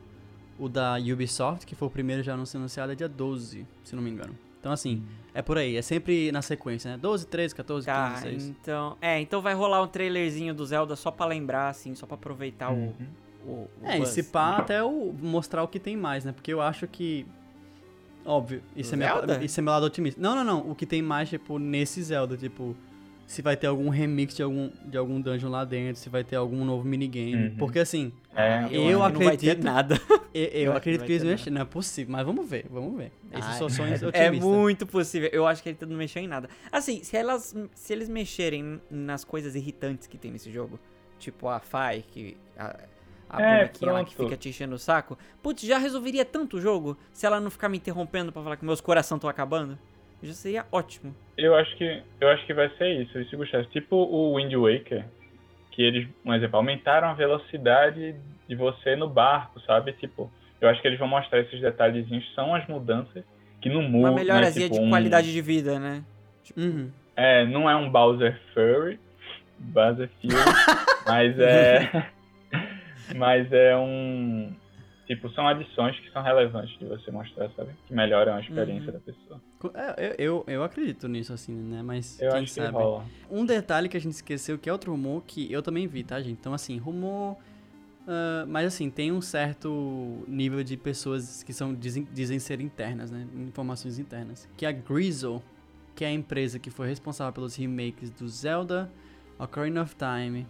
o da Ubisoft, que foi o primeiro já a não ser anunciado, é dia 12, se não me engano. Então, assim, é por aí. É sempre na sequência, né? 12, 13, 14, Tá, 15, 16. então. É, então vai rolar um trailerzinho do Zelda só pra lembrar, assim, só pra aproveitar Uhum. o, o, o. É, e buzz. se pá, até o, mostrar o que tem mais, né? Porque eu acho que. Óbvio, isso é, meu, Zelda? isso é meu lado otimista. Não, não, não. O que tem mais, tipo, nesse Zelda, tipo. Se vai ter algum remix de algum, de algum dungeon lá dentro, se vai ter algum novo minigame. Uhum. Porque assim, É, Ah, eu Não ter acredito- nada. eu, eu Eu acredito que eles ter mexem. Não é possível, mas vamos ver, vamos ver. Esses Ai, são sonhos É otimistas. muito possível. Eu acho que ele não mexeu em nada. Assim, se, elas, se eles mexerem nas coisas irritantes que tem nesse jogo, tipo a Fai, que a, a É, bonequinha lá que fica te enchendo o saco, putz, já resolveria tanto o jogo se ela não ficar me interrompendo pra falar que meus coração estão acabando. Já seria ótimo. Eu acho que eu acho que vai ser isso, isso Gustavo. Tipo o Wind Waker, que eles, um exemplo, aumentaram a velocidade de você no barco, sabe? Tipo, eu acho que eles vão mostrar esses detalhezinhos, são as mudanças que não mudam. Uma melhorazinha tipo, de um- qualidade de vida, né? Uhum. É, não é um Bowser Furry, Bowser Fury, mas é mas é um Tipo, são adições que são relevantes de você mostrar, sabe? Que melhoram a experiência Uhum. da pessoa. É, eu, eu, eu acredito nisso, assim, né? Mas Eu quem acho sabe. que rola. Um detalhe que a gente esqueceu, que é outro rumor, que eu também vi, tá, gente? Então, assim, rumor. ah, mas, assim, tem um certo nível de pessoas que são dizem, dizem ser internas, né? Informações internas. Que a Grizzle, que é a empresa que foi responsável pelos remakes do Zelda, Ocarina of Time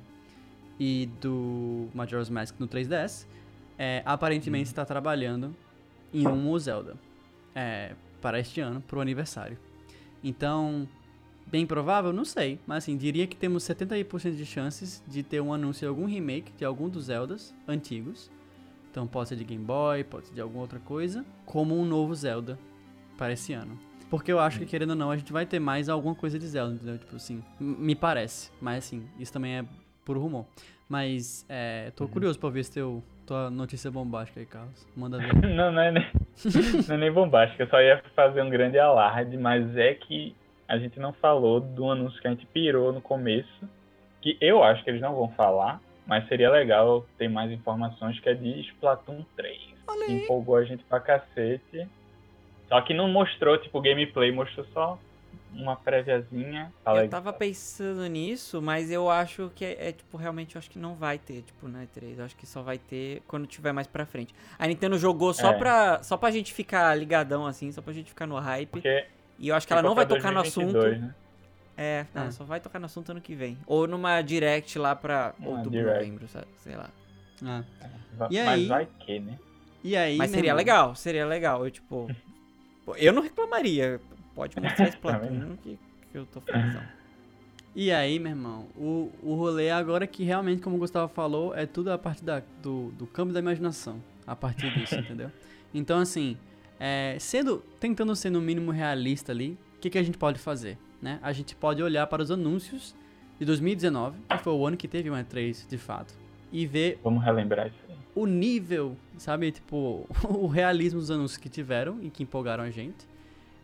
e do Majora's Mask no 3DS, é, aparentemente está trabalhando em um Zelda é, para este ano, pro aniversário. Então, bem provável? Não sei, mas assim, diria que temos 70% de chances de ter um anúncio de algum remake de algum dos Zeldas antigos. Então pode ser de Game Boy, pode ser de alguma outra coisa, como um novo Zelda para esse ano. Porque eu acho que, querendo ou não, a gente vai ter mais alguma coisa de Zelda, entendeu? Tipo assim, me parece. Mas assim, isso também é puro rumor. Mas, é, tô curioso pra ver se teu, tua notícia bombástica aí, Carlos. Manda ver. Não, não é, nem, não é nem bombástico, eu só ia fazer um grande alarde, mas é que a gente não falou do anúncio que a gente pirou no começo, que eu acho que eles não vão falar, mas seria legal ter mais informações, que é de Splatoon 3. Olha Que empolgou a gente pra cacete. Só que não mostrou, tipo, gameplay, mostrou só uma préviazinha. Tá eu tava pensando nisso, mas eu acho que é, é, tipo, realmente eu acho que não vai ter, tipo, na E3. Eu acho que só vai ter quando tiver mais pra frente. A Nintendo jogou só, É. pra, só pra gente ficar ligadão, assim, só pra gente ficar no hype. Porque E eu acho que ela não vai tocar no assunto. 2022, né? É, não, É. só vai tocar no assunto ano que vem. Ou numa direct lá pra outubro, direct. novembro, sabe? sei lá. Ah. E Mas aí? vai que, né? E aí, Mas seria irmão? legal, seria legal. Eu, tipo. eu não reclamaria. Pode mostrar esse Tá Splatoon que, que eu tô felizão. E aí, meu irmão, o, o rolê agora é que realmente, como o Gustavo falou, é tudo a partir da, do, do campo da imaginação. A partir disso, entendeu? Então, assim, é, sendo, tentando ser no mínimo realista ali, o que, que a gente pode fazer? Né? A gente pode olhar para os anúncios de 2019, que foi o ano que teve uma E3 de fato, e ver Vamos relembrar isso aí. o nível, sabe, tipo, o realismo dos anúncios que tiveram e que empolgaram a gente,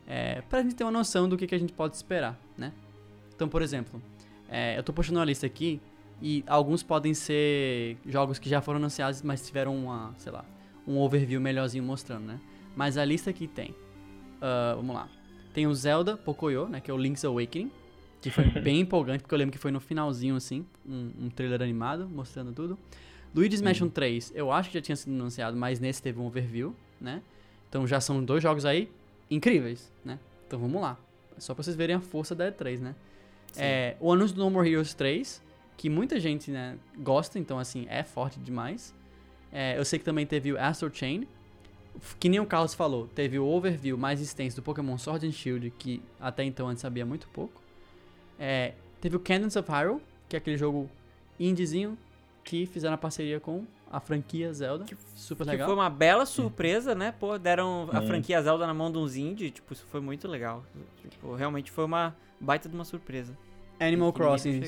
é, pra gente ter uma noção do que, que a gente pode esperar, né? Então, por exemplo, é, eu tô puxando uma lista aqui e alguns podem ser jogos que já foram anunciados, mas tiveram uma, sei lá, um overview melhorzinho mostrando, né? Mas a lista aqui tem, ah, vamos lá, tem o Zelda Pocoyo, né, que é o Link's Awakening, que foi bem empolgante, porque eu lembro que foi no finalzinho, assim, um, um trailer animado, mostrando tudo. Luigi's Mansion 3, eu acho que já tinha sido anunciado, mas nesse teve um overview, né? Então já são dois jogos aí incríveis, né? Então vamos lá. Só pra vocês verem a força da E3, né? É, o anúncio do No More Heroes 3, que muita gente né, gosta, então assim, é forte demais. É, eu sei que também teve o Astro Chain, que nem o Carlos falou, teve o overview mais extenso do Pokémon Sword and Shield, que até então a gente sabia muito pouco. É, teve o Canyons of Hyrule, que é aquele jogo indiezinho que fizeram a parceria com a franquia Zelda. Super Que legal. foi uma bela surpresa, né? Pô, deram a Sim. franquia Zelda na mão de uns indie, tipo, isso foi muito legal. Tipo, realmente foi uma baita de uma surpresa. Animal que Crossing.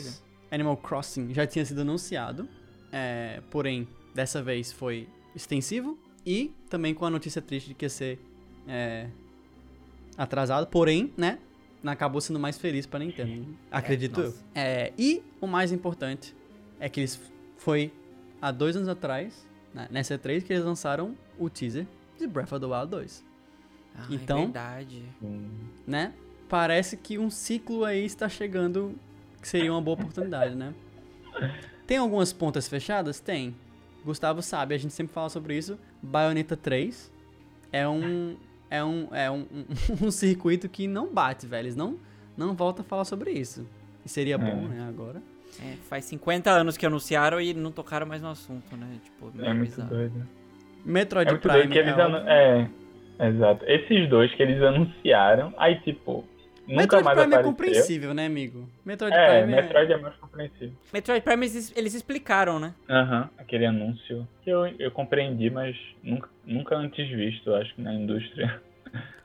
Animal Crossing já tinha sido anunciado, é, porém, dessa vez foi extensivo e também com a notícia triste de que ia ser é, atrasado, porém, né, acabou sendo mais feliz pra Nintendo, acredito eu. nossa. É, e o mais importante é que eles foi há dois anos atrás, né, nessa E3, que eles lançaram o teaser de Breath of the Wild 2, Ah, Então- É verdade. Né? Parece que um ciclo aí está chegando que seria uma boa oportunidade, né? Tem algumas pontas fechadas? Tem. Gustavo sabe, a gente sempre fala sobre isso. Bayonetta 3 é um é um é um, um, um circuito que não bate, velho. Eles não não volta a falar sobre isso. E seria bom, É. né, agora. É, faz 50 anos que anunciaram e não tocaram mais no assunto, né? Tipo, meio É muito bizarro. doido. Metroid É muito Prime doido que eles é, anu... É, exato. Esses dois que eles anunciaram, aí tipo, nunca Metroid mais Prime é apareceu. compreensível, né, amigo? Metroid É, Prime Metroid é mais compreensível. Metroid Prime eles, eles explicaram, né? Aham, aquele anúncio que eu, eu compreendi, mas nunca, nunca antes visto, acho que na indústria.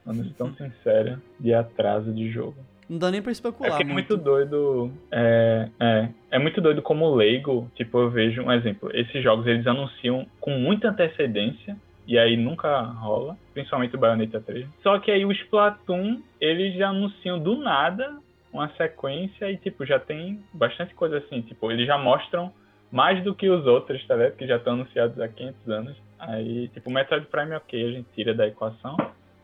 Um anúncio tão sincero de atraso de jogo. Não dá nem pra É especular porque é muito. muito doido. É, é, é muito doido como leigo. Tipo, eu vejo um exemplo. Esses jogos eles anunciam com muita antecedência. E aí nunca rola. Principalmente o Bayonetta 3. Só que aí o Splatoon, eles já anunciam do nada uma sequência. E tipo, já tem bastante coisa assim. Tipo, eles já mostram mais do que os outros, tá ligado? Que já estão anunciados há 500 anos. Aí, tipo, o Metroid Prime é ok, a gente tira da equação,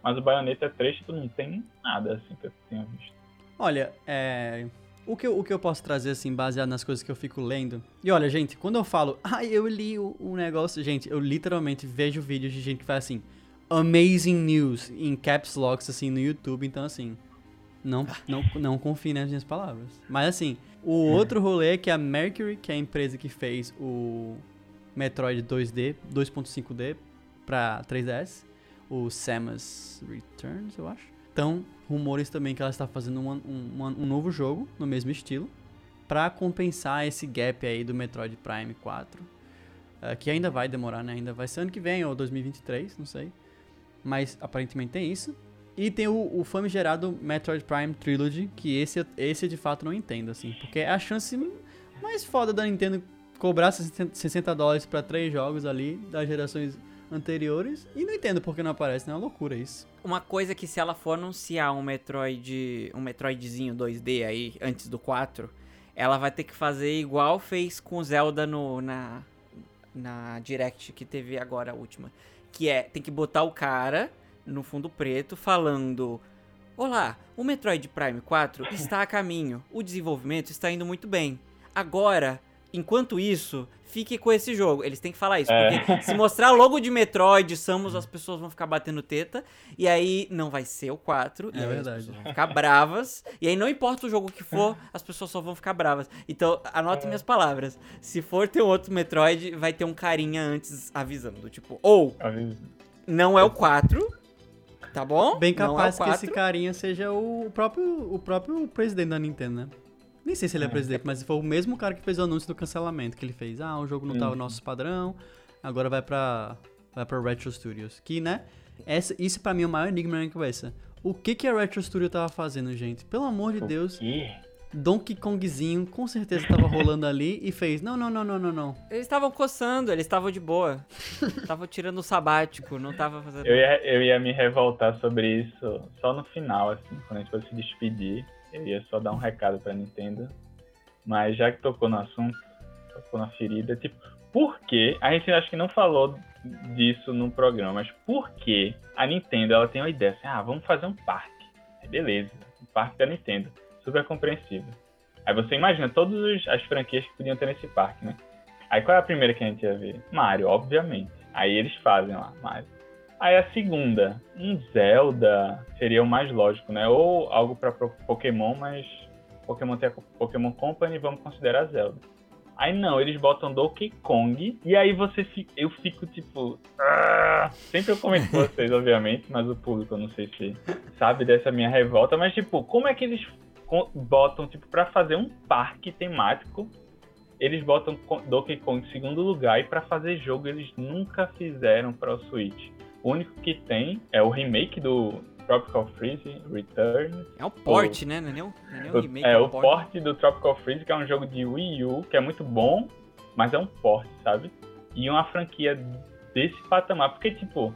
mas o Bayonetta 3, tipo, não tem nada assim que eu tenha visto. Olha, é. O que, eu, o que eu posso trazer, assim, baseado nas coisas que eu fico lendo. E olha, gente, quando eu falo, ah, eu li o, o negócio, gente, eu literalmente vejo vídeos de gente que faz assim, amazing news, em caps locks, assim, no YouTube, então, assim, não, não, não confie nas minhas palavras. Mas, assim, o outro rolê é que a Mercury, que é a empresa que fez o Metroid 2D, 2.5D pra 3DS, o Samus Returns, eu acho. Então, rumores também que ela está fazendo um, um, um novo jogo no mesmo estilo para compensar esse gap aí do Metroid Prime 4, uh, que ainda vai demorar, né? Ainda vai ser ano que vem ou 2023, não sei. Mas aparentemente tem isso. E tem o, o famigerado Metroid Prime Trilogy, que esse, esse de fato não entendo, assim, porque é a chance mais foda da Nintendo cobrar 60 dólares para três jogos ali das gerações anteriores e não entendo por que não aparece, né? É uma loucura isso. Uma coisa que se ela for anunciar um Metroid, um Metroidzinho 2D aí antes do 4, ela vai ter que fazer igual fez com Zelda no na na Direct que teve agora a última, que é tem que botar o cara no fundo preto falando Olá, o Metroid Prime 4 está a caminho. O desenvolvimento está indo muito bem. Agora, enquanto isso, fique com esse jogo. Eles têm que falar isso. É. Porque se mostrar logo de Metroid, Samus, as pessoas vão ficar batendo teta. E aí não vai ser o 4. É verdade. vão ficar bravas. E aí não importa o jogo que for, as pessoas só vão ficar bravas. Então, anotem é. minhas palavras. Se for ter outro Metroid, vai ter um carinha antes avisando. Tipo, ou não é o 4. Tá bom? Bem capaz é que esse carinha seja o próprio, o próprio presidente da Nintendo, né? Nem sei se ele é, é presidente, mas foi o mesmo cara que fez o anúncio do cancelamento, que ele fez. Ah, o jogo não tá o nosso padrão, agora vai pra, vai pra Retro Studios. Que, né? Essa, isso pra mim é o maior enigma na minha cabeça. O que que a Retro Studio tava fazendo, gente? Pelo amor de o Deus. Quê? Donkey Kongzinho com certeza tava rolando ali e fez: Não, não, não, não, não, não. Eles estavam coçando, eles estavam de boa. Estavam tirando o sabático, não tava fazendo. Eu ia, eu ia me revoltar sobre isso só no final, assim, quando a gente fosse se despedir. Eu ia só dar um recado pra Nintendo. Mas já que tocou no assunto, tocou na ferida, tipo, por que? A gente acho que não falou disso no programa, mas por que a Nintendo ela tem uma ideia assim, ah, vamos fazer um parque. Beleza, um parque da Nintendo. Super compreensível. Aí você imagina todas as franquias que podiam ter nesse parque, né? Aí qual é a primeira que a gente ia ver? Mario, obviamente. Aí eles fazem lá, Mario. Aí a segunda, um Zelda seria o mais lógico, né? Ou algo para Pokémon, mas Pokémon tem a Pokémon Company, vamos considerar Zelda. Aí não, eles botam Donkey Kong e aí você fica, eu fico tipo, ah! sempre eu comento com vocês, obviamente, mas o público eu não sei se sabe dessa minha revolta, mas tipo, como é que eles botam tipo para fazer um parque temático eles botam Donkey Kong em segundo lugar e para fazer jogo eles nunca fizeram para o Switch. O único que tem é o remake do Tropical Freeze Return. É um port, o, né? Não é nem um, não é nem um remake. É, é um o port. port do Tropical Freeze, que é um jogo de Wii U, que é muito bom, mas é um port, sabe? E uma franquia desse patamar, porque, tipo,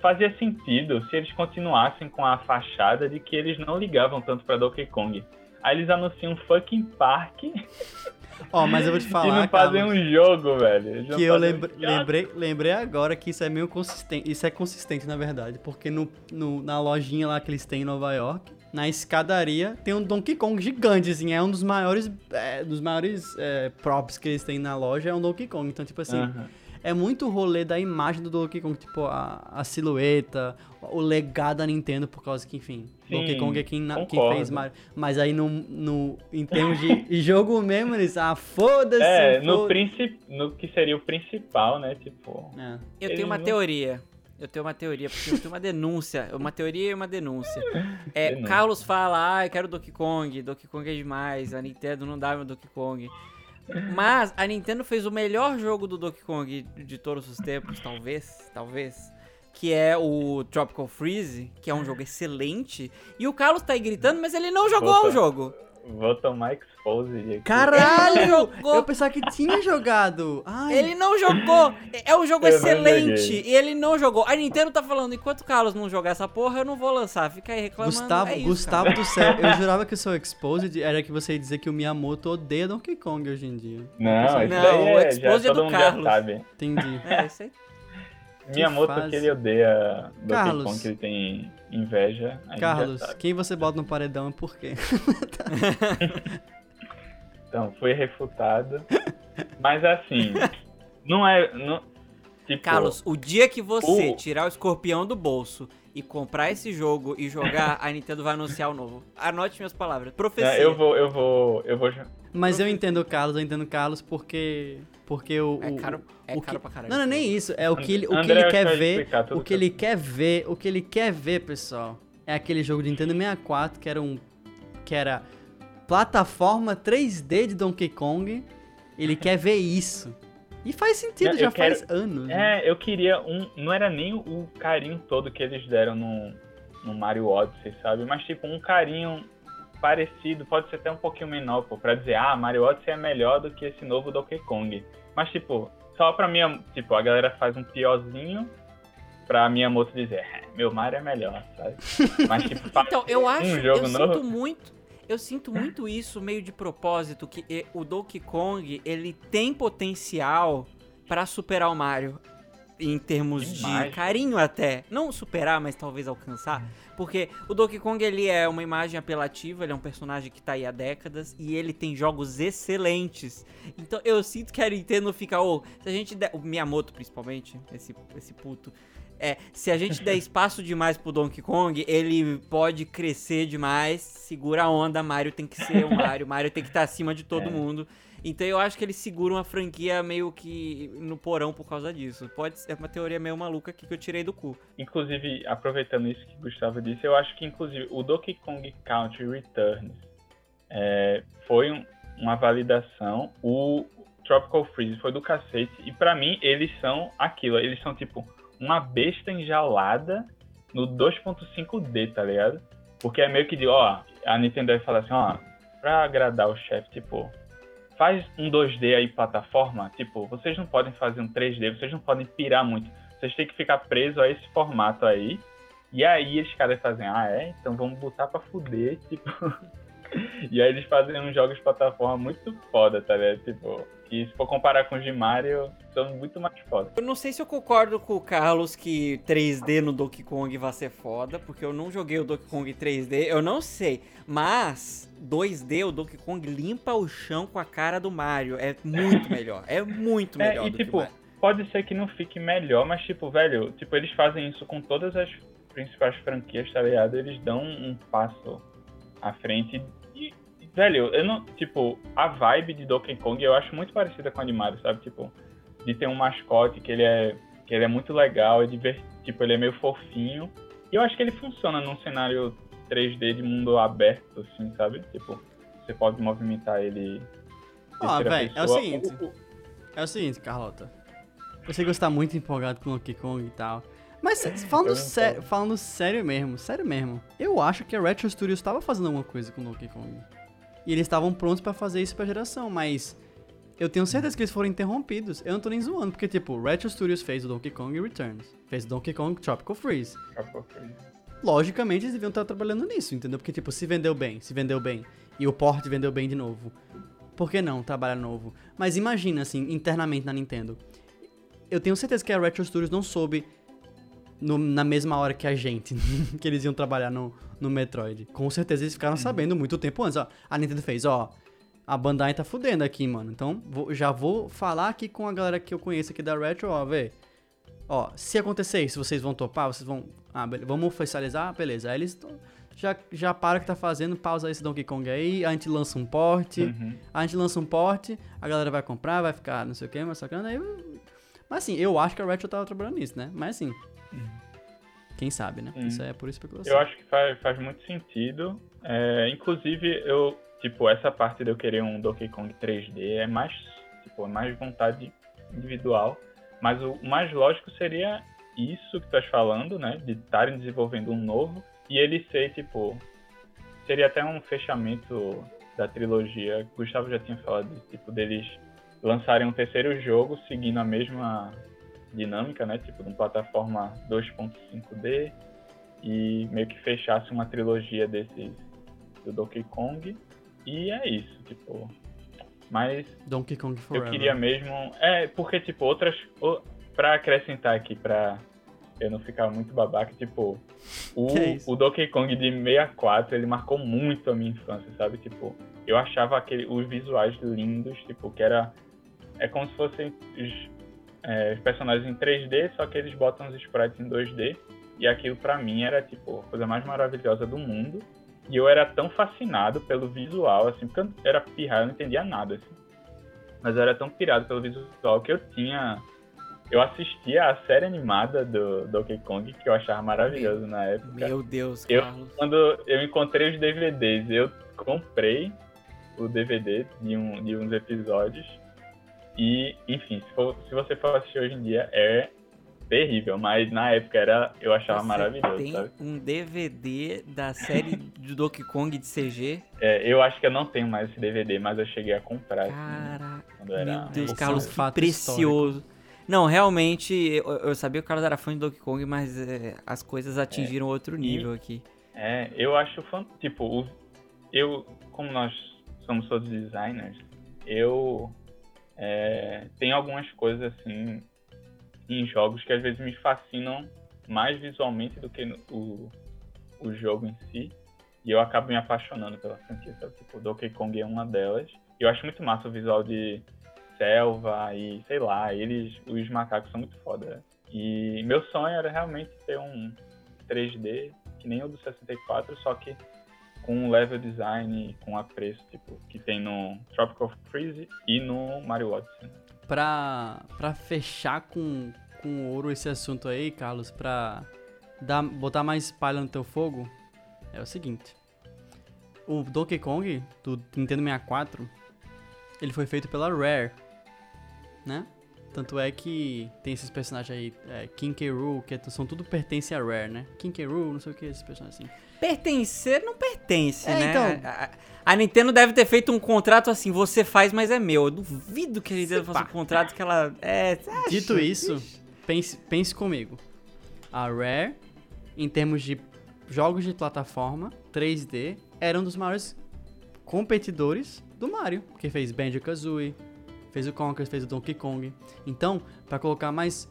fazia sentido se eles continuassem com a fachada de que eles não ligavam tanto pra Donkey Kong. Aí eles anunciam um fucking parque Ó, mas eu vou te falar. E não fazem um jogo, velho. Que eu lembrei, lembrei, lembrei agora que isso é meio consistente. Isso é consistente, na verdade. Porque no, no, na lojinha lá que eles têm em Nova York, na escadaria, tem um Donkey Kong gigante, assim. É um dos maiores, é, dos maiores é, props que eles têm na loja, é um Donkey Kong. Então, tipo assim. é muito o rolê da imagem do Donkey Kong, tipo, a, a silhueta, o legado da Nintendo, por causa que, enfim, Donkey Kong é quem, quem fez Mario. Mas aí, no, no, em termos de jogo mesmo, eles, ah, foda-se. É, foda no, princip, no que seria o principal, né, tipo... É. Eu tenho uma não... teoria. Eu tenho uma teoria, porque eu tenho uma denúncia. Uma teoria e uma denúncia. É, denúncia. Carlos fala, ah, eu quero Donkey Kong, Donkey Kong é demais, a Nintendo não dá meu Donkey Kong. Mas a Nintendo fez o melhor jogo do Donkey Kong de todos os tempos, talvez, talvez que é o Tropical Freeze, que é um jogo excelente. E o Carlos tá aí gritando, mas ele não jogou o jogo. Vou tomar expose aqui. Caralho! eu pensava que tinha jogado. Ai. Ele não jogou. É um jogo eu excelente. E ele não jogou. A Nintendo tá falando, enquanto o Carlos não jogar essa porra, eu não vou lançar. Fica aí reclamando. Gustavo, é isso, Gustavo do céu, eu jurava que o seu Exposed era que você ia dizer que o Miyamoto odeia Donkey Kong hoje em dia. Não, não, o é, Exposed é do Carlos. Entendi. É, isso aí. Miyamoto que, que ele odeia Donkey Carlos, Kong, que ele tem inveja. Carlos, quem você bota no paredão e por quê? então, foi refutado. Mas assim, não é. Não, tipo, Carlos, o dia que você o... tirar o escorpião do bolso e comprar esse jogo e jogar, a Nintendo vai anunciar o novo. Anote minhas palavras. Profecia. eu vou, eu vou, eu vou. Mas eu entendo o Carlos, eu entendo o Carlos porque porque o, é caro, é o caro que, pra caralho. Não, não é nem isso, é o que ele, o que ele quer ver, o que ele quer ver, o que ele quer ver, pessoal. É aquele jogo de Nintendo 64 que era um que era plataforma 3D de Donkey Kong. Ele quer ver isso. E faz sentido, já quero, faz anos. Né? É, né? eu queria um. Não era nem o carinho todo que eles deram no, no Mario Odyssey, sabe? Mas tipo, um carinho parecido, pode ser até um pouquinho menor, pô, pra dizer, ah, Mario Odyssey é melhor do que esse novo Donkey Kong. Mas, tipo, só pra minha. Tipo, a galera faz um piorzinho pra minha moça dizer, é, meu Mario é melhor, sabe? Mas, tipo, então, eu acho, um jogo eu novo... sinto muito. Eu sinto muito isso meio de propósito, que o Donkey Kong, ele tem potencial para superar o Mario em termos de carinho até. Não superar, mas talvez alcançar. Porque o Donkey Kong, ele é uma imagem apelativa, ele é um personagem que tá aí há décadas e ele tem jogos excelentes. Então eu sinto que a Nintendo fica, oh, se a gente der, o Miyamoto principalmente, esse, esse puto, é, se a gente der espaço demais pro Donkey Kong, ele pode crescer demais, segura a onda, Mario tem que ser o Mario, Mario tem que estar tá acima de todo é. mundo. Então eu acho que eles seguram a franquia meio que no porão por causa disso. Pode ser uma teoria meio maluca aqui que eu tirei do cu. Inclusive, aproveitando isso que o Gustavo disse, eu acho que inclusive o Donkey Kong Country Returns é, foi um, uma validação. O Tropical Freeze foi do cacete. E para mim, eles são aquilo. Eles são tipo uma besta enjaulada no 2.5D, tá ligado? Porque é meio que de, ó, a Nintendo vai falar assim, ó, pra agradar o chefe, tipo, faz um 2D aí plataforma, tipo, vocês não podem fazer um 3D, vocês não podem pirar muito. Vocês têm que ficar presos a esse formato aí. E aí os caras fazem, ah é? Então vamos botar pra fuder, tipo. e aí eles fazem uns jogos de plataforma muito foda, tá ligado? Tipo, que se for comparar com os de Mario, são muito mais foda. Eu não sei se eu concordo com o Carlos que 3D no Donkey Kong vai ser foda, porque eu não joguei o Donkey Kong 3D, eu não sei. Mas 2D, o Donkey Kong limpa o chão com a cara do Mario. É muito melhor. É muito é, melhor. É, e tipo, pode ser que não fique melhor, mas tipo, velho, tipo, eles fazem isso com todas as principais franquias, tá ligado? Eles dão um passo à frente Velho, eu não. Tipo, a vibe de Donkey Kong eu acho muito parecida com o Animario, sabe? Tipo, de ter um mascote que ele é. que ele é muito legal, é divert, tipo, ele é meio fofinho. E eu acho que ele funciona num cenário 3D de mundo aberto, assim, sabe? Tipo, você pode movimentar ele. Ah, velho, é o seguinte. É o seguinte, Carlota. Eu sei que você tá muito empolgado com Donkey Kong e tal. Mas falando, sé falando sério mesmo, sério mesmo, eu acho que a Retro Studios estava fazendo alguma coisa com Donkey Kong. E eles estavam prontos para fazer isso pra geração, mas eu tenho certeza que eles foram interrompidos. Eu não tô nem zoando, porque, tipo, Retro Studios fez o Donkey Kong Returns, fez o Donkey Kong Tropical Freeze. Tropical Freeze. Logicamente, eles deviam estar trabalhando nisso, entendeu? Porque, tipo, se vendeu bem, se vendeu bem, e o port vendeu bem de novo, por que não trabalhar novo? Mas imagina, assim, internamente na Nintendo. Eu tenho certeza que a Retro Studios não soube no, na mesma hora que a gente, que eles iam trabalhar no, no Metroid. Com certeza eles ficaram uhum. sabendo muito tempo antes. Ó, a Nintendo fez, ó, a Bandai tá fudendo aqui, mano. Então, vou, já vou falar aqui com a galera que eu conheço aqui da Retro, ó, vê. Ó, se acontecer isso, vocês vão topar, vocês vão... Ah, beleza, vamos oficializar? Beleza. Aí eles já, já para o que tá fazendo, pausa esse Donkey Kong aí, a gente lança um porte, uhum. a gente lança um porte, a galera vai comprar, vai ficar não sei o que, mas sacando aí... Mas assim, eu acho que a Retro tava trabalhando nisso, né? Mas assim, quem sabe, né? Hum. Isso é por especulação. Eu acho que faz, faz muito sentido. É, inclusive, eu, tipo, essa parte de eu querer um Donkey Kong 3D é mais, tipo, é mais vontade individual. Mas o mais lógico seria isso que tu estás falando, né? De estarem desenvolvendo um novo e ele ser, tipo, seria até um fechamento da trilogia. Gustavo já tinha falado, tipo, deles lançarem um terceiro jogo seguindo a mesma dinâmica, né? Tipo, de uma plataforma 2.5D e meio que fechasse uma trilogia desses do Donkey Kong. E é isso, tipo. Mas Donkey Kong Forever. eu queria mesmo, é, porque tipo outras pra acrescentar aqui, pra eu não ficar muito babaca, tipo, o, é o Donkey Kong de 64, ele marcou muito a minha infância, sabe? Tipo, eu achava aquele, os visuais lindos, tipo, que era. É como se fossem os, é, os personagens em 3D, só que eles botam os sprites em 2D. E aquilo pra mim era, tipo, a coisa mais maravilhosa do mundo. E eu era tão fascinado pelo visual, assim, porque eu era pirralho, eu não entendia nada, assim. Mas eu era tão pirado pelo visual que eu tinha. Eu assistia a série animada do Donkey Kong, que eu achava maravilhoso na época. Meu Deus, Eu- Carlos. Quando eu encontrei os DVDs, eu comprei o DVD de, um, de uns episódios. E, enfim, se, for- se você for assistir hoje em dia, é terrível. Mas na época era, eu achava Você maravilhoso, tem sabe? um DVD da série do Donkey Kong de CG. É, eu acho que eu não tenho mais esse DVD, mas eu cheguei a comprar assim, Caraca. quando era. Meu Deus, Carlos, é que fato precioso. Não, realmente, eu, eu sabia que o Carlos era fã de Donkey Kong, mas é, as coisas atingiram outro nível aqui. É, eu acho fan... tipo, o- eu, como nós somos todos designers, eu é, tenho algumas coisas assim em jogos que às vezes me fascinam mais visualmente do que no- o, o jogo em si. E eu acabo me apaixonando pela franquia, sabe? Tipo, Donkey Kong é uma delas. E eu acho muito massa o visual de selva e, sei lá, eles, os macacos são muito foda. E meu sonho era realmente ter um 3D que nem o do 64, só que com um level design com apreço, tipo, que tem no Tropical Freeze e no Mario Odyssey. Pra, pra fechar com, com ouro esse assunto aí, Carlos, pra dar, botar mais palha no teu fogo, é o seguinte. O Donkey Kong do Nintendo 64, ele foi feito pela Rare, né? Tanto é que tem esses personagens aí, é, King K. Rool, que são tudo pertence a Rare, né? King K. Rool, não sei o que, esses personagens assim. Pertencer não pertence, É, né? então- A, a- a Nintendo deve ter feito um contrato assim, você faz, mas é meu. Eu duvido que eles Se devem fazer um contrato que ela. É. Dito isso, pense, pense comigo. A Rare, em termos de jogos de plataforma 3D, era um dos maiores competidores do Mario, porque fez Banjo-Kazooie, fez o Conker, fez o Donkey Kong. Então, pra colocar mais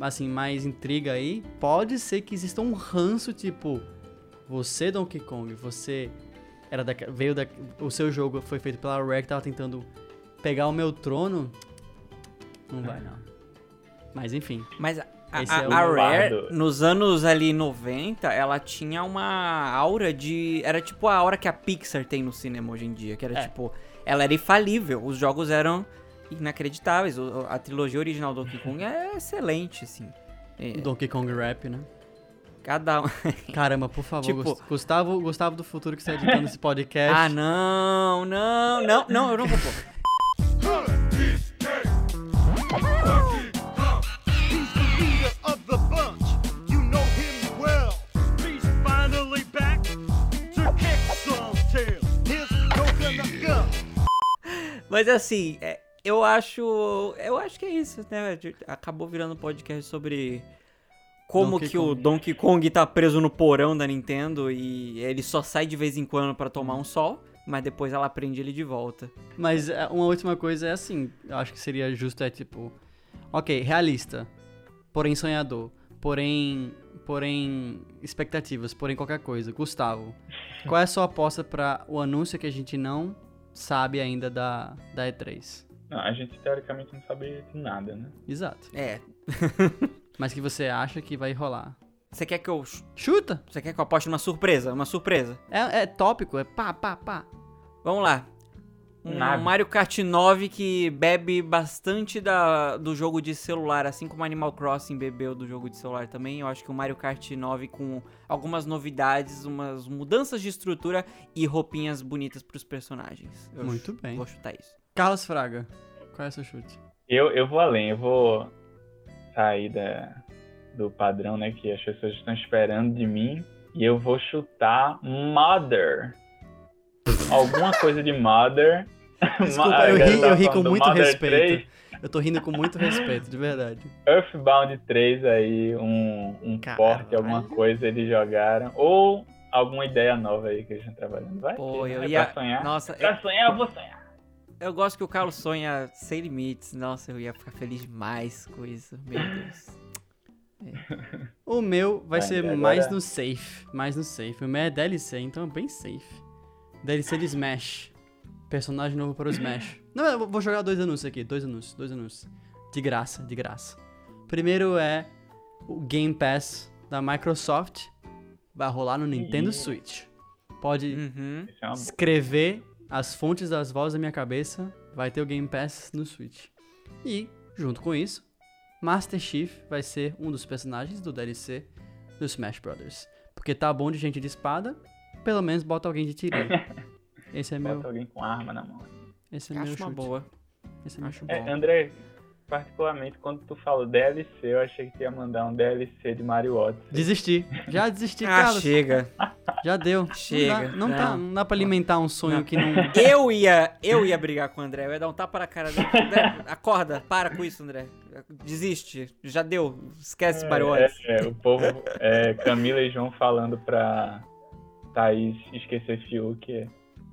assim, mais intriga aí, pode ser que exista um ranço tipo você Donkey Kong, você era da, veio da o seu jogo foi feito pela Rare que tava tentando pegar o meu trono. Não vai não. Mas enfim, Mas a, a- é a o Rare, bardo. nos anos ali 90, ela tinha uma aura de. Era tipo a aura que a Pixar tem no cinema hoje em dia. Que era É. tipo. Ela era infalível. Os jogos eram inacreditáveis. A trilogia original do Donkey Kong é excelente, assim. É, Donkey Kong Rap, né? Cada um. Caramba, por favor, Tipo- Gus- Gustavo, Gustavo do Futuro que está editando esse podcast. Ah, não, não, não, não, eu não vou pôr. Mas assim, é, eu acho. Eu acho que é isso, né? Acabou virando um podcast sobre como Donkey que o Kong. Donkey Kong tá preso no porão da Nintendo e ele só sai de vez em quando pra tomar um sol, mas depois ela prende ele de volta. Mas é, uma última coisa é assim, eu acho que seria justo é tipo, ok, realista, porém sonhador, porém, porém expectativas, porém qualquer coisa. Gustavo, qual é a sua aposta para o anúncio que a gente não sabe ainda da, da E3? Não, a gente teoricamente não sabe de nada, né? Exato. É. Mas que você acha que vai rolar? Você quer que eu. Chuta! Você quer que eu aposte numa surpresa? Uma surpresa. É, é tópico, é pá, pá, pá. Vamos lá. Um Nave. Mario Kart 9 que bebe bastante da, do jogo de celular, assim como Animal Crossing bebeu do jogo de celular também. Eu acho que o Mario Kart 9 com algumas novidades, umas mudanças de estrutura e roupinhas bonitas pros personagens. Eu Muito bem. Vou chutar isso. Carlos Fraga, qual é o seu chute? Eu, eu vou além, eu vou sair da, do padrão, né, que as pessoas estão esperando de mim, e eu vou chutar Mother. Alguma coisa de Mother. Desculpa, Ma- eu ri, eu ri com muito Mother respeito. 3, Eu tô rindo com muito respeito, de verdade. Earthbound 3 aí, um, um Caralho. porte, alguma coisa eles jogaram. Ou alguma ideia nova aí que eles estão trabalhando. Vai Pô, que, eu né? ia. Pra sonhar. Nossa, eu, Pra sonhar, eu vou sonhar. Eu gosto que o Carlos sonha sem limites. Nossa, eu ia ficar feliz demais com isso. Meu Deus. O meu vai ser agora- mais no safe. Mais no safe. O meu é DLC, então é bem safe. DLC de Smash. Personagem novo para o Smash. Não, eu vou jogar dois anúncios aqui. Dois anúncios, dois anúncios. De graça, de graça. Primeiro é o Game Pass da Microsoft. Vai rolar no Nintendo. Switch. Pode Uhum. É escrever as fontes das vozes da minha cabeça, vai ter o Game Pass no Switch. E, junto com isso, Master Chief vai ser um dos personagens do DLC do Smash Brothers. Porque tá bom de gente de espada, pelo menos bota alguém de tirinho. Esse é meu, Bota alguém com arma na mão. esse é meu Acho chute. uma boa. Esse é meu Acho chute. É. André, particularmente quando tu falou DLC, eu achei que tu ia mandar um DLC de Mario Odyssey. Desisti. Já desisti, Ah, Carlos. chega. Já deu. Chega. Não dá, não, tá, Não. não dá pra alimentar um sonho Não. que não... Eu ia, eu ia brigar com o André. Eu ia dar um tapa na cara dele. André, acorda, para com isso, André. Desiste. Já deu. Esquece É, Mario Odyssey. é, o povo, é, Camila e João falando pra Thaís esquecer Fiuk. é.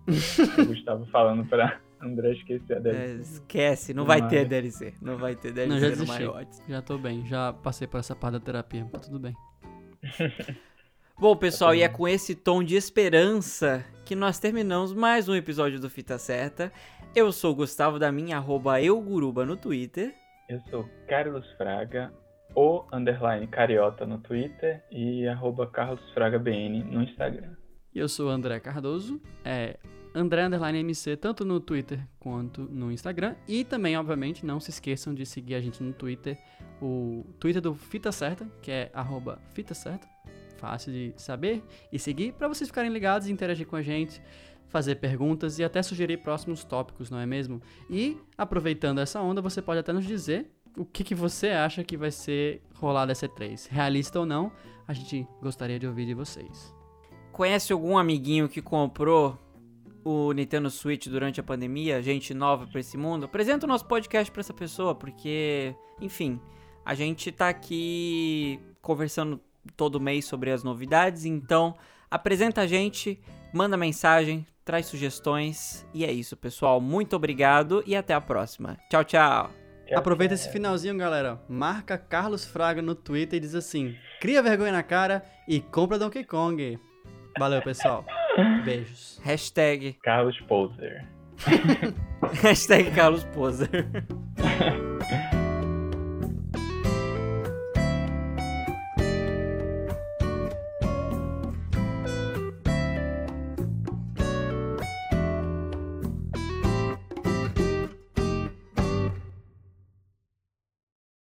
o Gustavo falando pra André esquecer a É, DLC. esquece, não vai ter. DLC. Não vai ter DLC Não, já no desisti. Já tô bem, já passei por essa parte da terapia, tá tudo bem. Bom, pessoal, e é com esse tom de esperança que nós terminamos mais um episódio do Fita Certa. Eu sou o Gustavo da minha arroba euguruba no Twitter. Eu sou Carlos Fraga, o underline Cariota no Twitter e arroba Carlos Fraga BN no Instagram. E eu sou o André Cardoso, é André MC, tanto no Twitter quanto no Instagram. E também, obviamente, não se esqueçam de seguir a gente no Twitter, o Twitter do Fita Certa, que é arroba Fita Certa. Fácil de saber e seguir, para vocês ficarem ligados e interagir com a gente, fazer perguntas e até sugerir próximos tópicos, não é mesmo? E, aproveitando essa onda, você pode até nos dizer o que, que você acha que vai ser rolado essa E3. Realista ou não, a gente gostaria de ouvir de vocês. Conhece algum amiguinho que comprou o Nintendo Switch durante a pandemia? Gente nova pra esse mundo? Apresenta o nosso podcast pra essa pessoa, porque, enfim, a gente tá aqui conversando todo mês sobre as novidades, então apresenta a gente, manda mensagem, traz sugestões e é isso, pessoal. Muito obrigado e até a próxima. Tchau, tchau. Aproveita esse finalzinho, galera. Marca Carlos Fraga no Twitter e diz assim: cria vergonha na cara e compra Donkey Kong. Valeu, pessoal. Beijos. Hashtag, Carlos Poser. hashtag Carlos Poser.